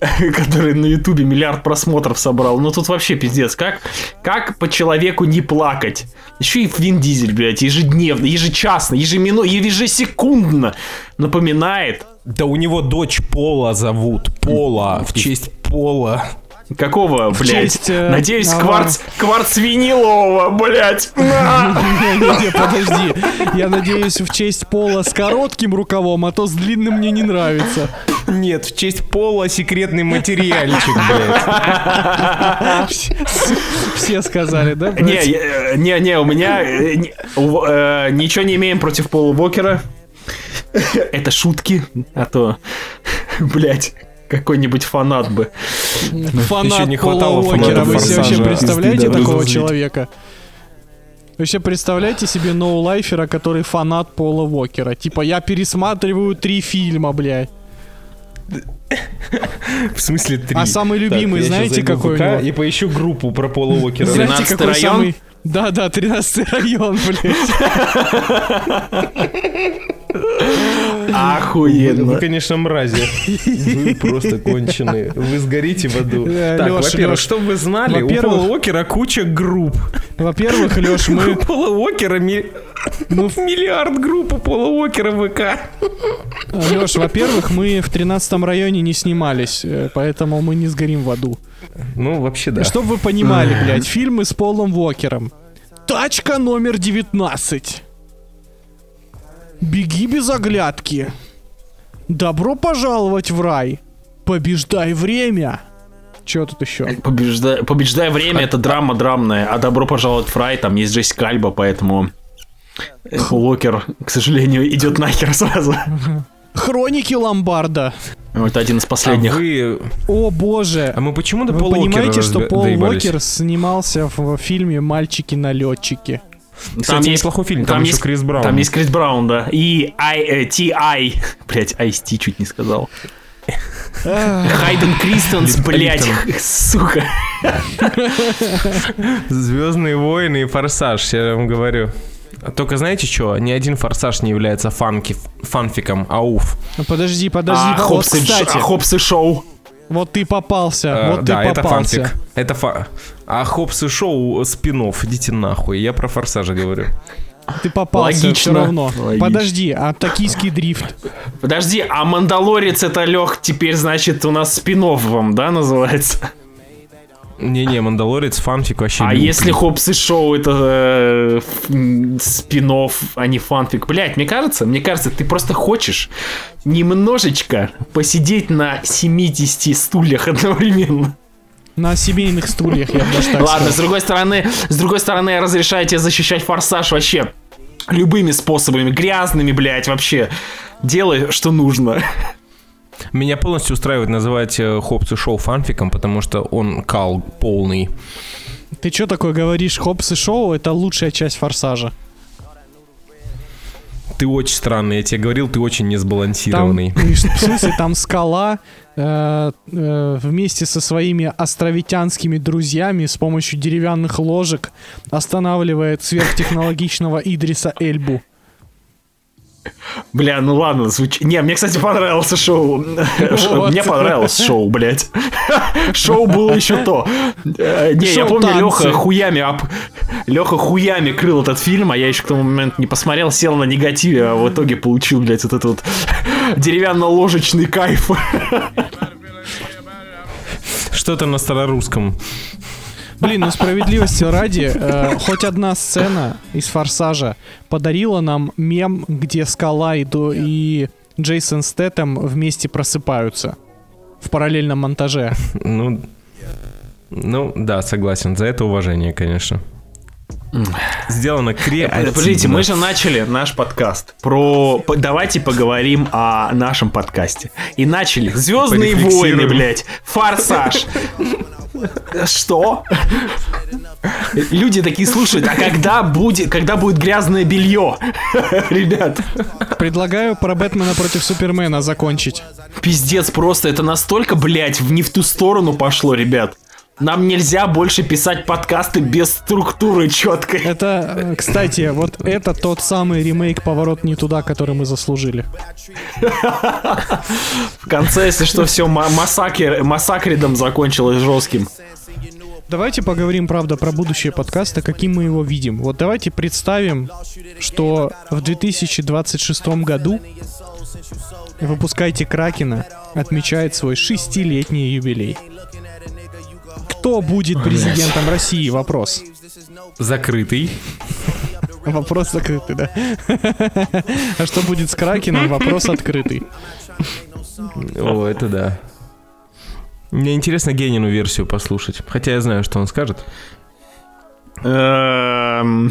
который на Ютубе миллиард просмотров собрал. Ну тут вообще пиздец. Как, как по человеку не плакать? Еще и Вин Дизель, блядь, ежедневно, ежечасно, ежеминутно, ежесекундно напоминает. Да у него дочь Пола зовут. Пола. В честь Пола. Какого, блядь? честь, э, Надеюсь, ага. кварц, кварц винилового, блядь. Не-не-не, подожди. Я надеюсь, в честь пола с коротким рукавом, а то с длинным мне не нравится. Нет, в честь Пола секретный материальчик, блядь. Все сказали, да? Не, блядь? я- не, не, у меня э, э, ничего не имеем против Пола Уокера. Это шутки, а то, блядь, какой-нибудь фанат бы. Фанат еще не Пола хватало Уокера. фанатов Вы себе вообще представляете такого человека? Вы вообще представляете себе ноулайфера, который фанат Пола Уокера? Типа, я пересматриваю три фильма, блядь. В смысле три. А самый любимый, щас знаете, какой у ВК него? И поищу группу про Пола Уокера. Знаете, 13-й какой район? самый... Да, да, 13 район, блядь. Вы, Охуенно. конечно, мрази. Вы просто конченые. Вы сгорите в аду. Так, во-первых, чтобы вы знали, у Пола Уокера куча групп. Во-первых, Леш, У мы... Пола Уокера ми- миллиард групп у Пола Уокера в ВК. Леш, во-первых, мы в 13 районе не снимались, э, поэтому мы не сгорим в аду. Ну, вообще, да. Чтобы вы понимали, блядь, фильмы с Полом Уокером. Тачка номер 19. Беги без оглядки. Добро пожаловать в рай. Побеждай время. Че тут еще? Побежда- Побеждая время, это драма драмная, а добро пожаловать в рай, там есть Джессика Альба, поэтому э, Пол Уокер, к сожалению, идет нахер сразу. Хроники Ломбарда. Это один из А последних. вы... О боже. А мы почему до Вы понимаете, что разбе- Пол доебались? Уокер снимался в фильме «Мальчики-налетчики». Кстати, неплохой фильм, там еще Крис Браун. Там есть Крис Браун, да. И I, э, T.I. Блять, Ice-T чуть не сказал. Хайден Кристенс, блять, сука. Звездные войны и Форсаж, я вам говорю. А Только знаете что? Ни один Форсаж не является фанки, фанфиком, ауф. Ну, Подожди, подожди. А вот, Хопс кстати, а Хопс и Шоу. вот ты попался. Э, вот да, ты это попался. фанфик. Это фа... А Хопс и Шоу спин идите нахуй. Я про Форсажа говорю. Ты попался Логично. все равно. Логично. Подожди, а токийский дрифт? Подожди, а Мандалорец это Лех теперь, значит, у нас спин вам, да, называется? Не-не, Мандалорец фанфик вообще А если Хопс и Шоу это э, спин а не фанфик? Блять, мне кажется, мне кажется, ты просто хочешь немножечко посидеть на 70 стульях одновременно. На семейных стульях, я бы даже так Ладно, с другой стороны, с другой стороны, я разрешаю тебе защищать форсаж вообще любыми способами, грязными, блядь, вообще. Делай, что нужно. Меня полностью устраивает называть э, Хопс и Шоу фанфиком, потому что он кал полный. Ты что такое говоришь? Хопс и шоу — это лучшая часть «Форсажа». Ты очень странный, я тебе говорил, ты очень Там, несбалансированный. ну, в смысле, там скала э, э, вместе со своими островитянскими друзьями с помощью деревянных ложек останавливает сверхтехнологичного Идриса Эльбу. Бля, ну ладно, звучит... Не, мне, кстати, понравился шоу. Вот. Мне понравилось шоу, блядь. Шоу было еще то. Э, Не, я помню, танцы. Леха хуями об... Леха хуями крыл этот фильм, а я еще к тому моменту не посмотрел, сел на негативе, а в итоге получил, блядь, вот этот вот деревянно-ложечный кайф. Что-то на старорусском. Блин, ну справедливости ради, э, хоть одна сцена из «Форсажа» подарила нам мем, где Скала и, Ду- и Джейсон Стэттем вместе просыпаются в параллельном монтаже. Ну, ну, да, согласен. За это уважение, конечно. Сделано креативно. Подождите, мы же начали наш подкаст про... Давайте поговорим о нашем подкасте. И начали. Звездные войны, блядь. Форсаж. Что? Люди такие слушают, а когда будет, когда будет грязное белье? Ребят, Предлагаю про Бэтмена против Супермена закончить. пиздец просто, это настолько, блядь, не в ту сторону пошло, ребят. Нам нельзя больше писать подкасты без структуры четкой. Это, кстати, вот это тот самый ремейк «Поворот не туда», который мы заслужили. В конце, если что, все массакр, массакридом закончилось жестким. Давайте поговорим, правда, про будущее подкаста, каким мы его видим. Вот давайте представим, что в 2026 году выпускайте Кракена отмечает свой шестилетний юбилей. Кто будет президентом России? Вопрос. Закрытый. Вопрос закрытый, да. А что будет с Кракеном? Вопрос открытый. О, это да. Мне интересно Генину версию послушать. Хотя я знаю, что он скажет. Эм,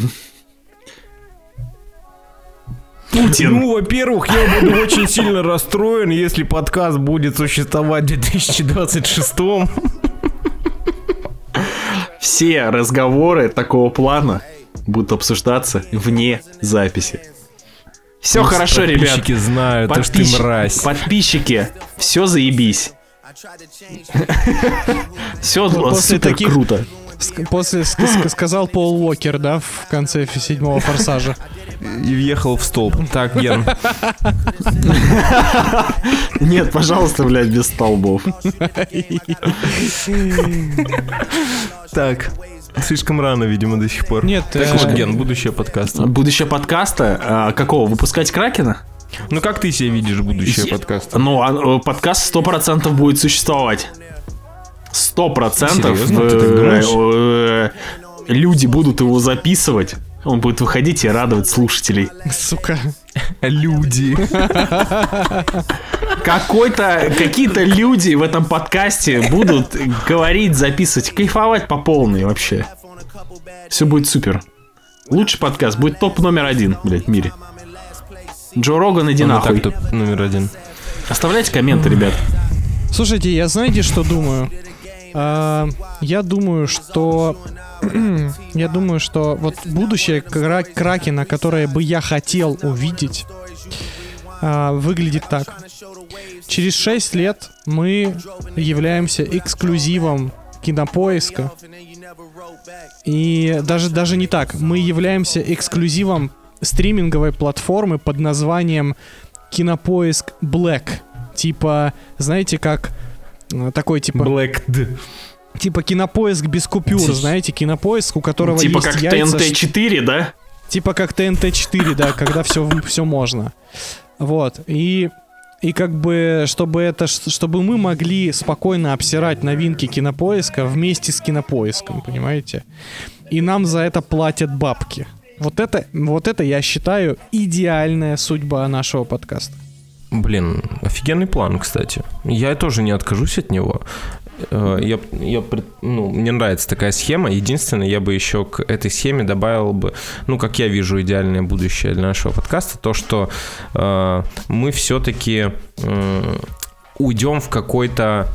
Путин. Ну, во-первых, я буду очень сильно расстроен, если подкаст будет существовать в 2026 Все разговоры такого плана будут обсуждаться вне записи. Все хорошо, ребят. Подписчики знают, то, что ты мразь. Подписчики, все заебись. Все после супер круто. После ск- ск- сказал Пол Уокер, да, в конце седьмого форсажа. И въехал в столб. Так, Ген, Нет, пожалуйста, блядь, без столбов. так. Слишком рано, видимо, до сих пор. Нет, Так э, вот, Ген, будущее подкаста. Будущее подкаста а, какого? Выпускать Кракена? Ну, как ты себе видишь будущее подкаста? Ну, а, э, подкаст 100% будет существовать. 100% Серьезно? э, э, люди будут его записывать. Он будет выходить и радовать слушателей. Сука. Люди. Какой-то, какие-то люди в этом подкасте будут говорить, записывать, кайфовать по полной вообще. Все будет супер. Лучший подкаст будет топ номер один, блядь, в мире. Джо Роган, иди Ну, нахуй. так, топ номер один. Оставляйте комменты, ребят. Слушайте, я знаете, что думаю? А, я думаю, что... я думаю, что вот будущее Кра- Кракена, которое бы я хотел увидеть, а, выглядит так. Через 6 лет мы являемся эксклюзивом кинопоиска. И даже, даже не так. Мы являемся эксклюзивом стриминговой платформы под названием Кинопоиск Black. Типа, знаете, как э, такой типа Black D. типа кинопоиск без купюр, Типа- знаете, кинопоиск, у которого Типа есть как яйца, ш- ТНТ-4, да? типа как ТНТ-4, да, когда все, все можно. Вот. И, и как бы, чтобы это, чтобы мы могли спокойно обсирать новинки кинопоиска вместе с кинопоиском, понимаете? И нам за это платят бабки. Вот это, вот это, я считаю, идеальная судьба нашего подкаста. Блин, офигенный план, кстати. Я тоже не откажусь от него. Э, Я, я, ну, мне нравится такая схема. Единственное, я бы еще к этой схеме добавил бы, ну, как я вижу идеальное будущее для нашего подкаста, то, что э, мы все-таки уйдем в какой-то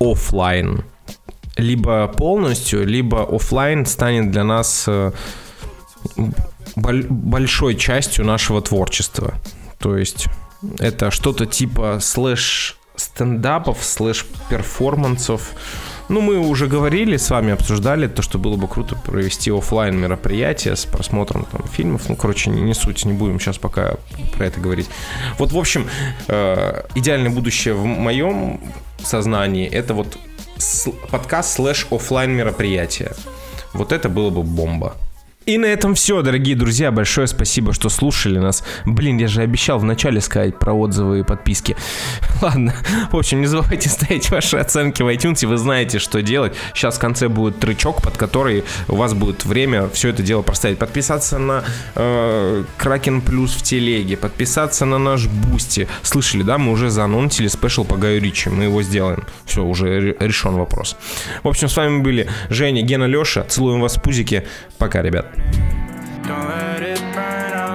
оффлайн. Либо полностью, либо оффлайн станет для нас э, боль- большой частью нашего творчества. То есть это что-то типа slash стендапов, slash перформансов. Ну, мы уже говорили, с вами обсуждали то, что было бы круто провести оффлайн мероприятие с просмотром там, фильмов. Ну, короче, не, не суть, не будем сейчас пока про это говорить. Вот, в общем, э, идеальное будущее в моем сознании это вот подкаст slash оффлайн мероприятие. Вот это было бы бомба. И на этом все, дорогие друзья. Большое спасибо, что слушали нас. Блин, я же обещал вначале сказать про отзывы и подписки. Ладно. В общем, не забывайте ставить ваши оценки в iTunes. Вы знаете, что делать. Сейчас в конце будет тречок, под который у вас будет время все это дело проставить. Подписаться на э, Кракен Плюс в телеге. Подписаться на наш Бусти. Слышали, да? Мы уже заанонсили special по Гаю Ричи. Мы его сделаем. Все, уже ре- решен вопрос. В общем, с вами были Женя, Гена, Леша. Целуем вас в пузики. Пока, ребят. Don't let it burn out.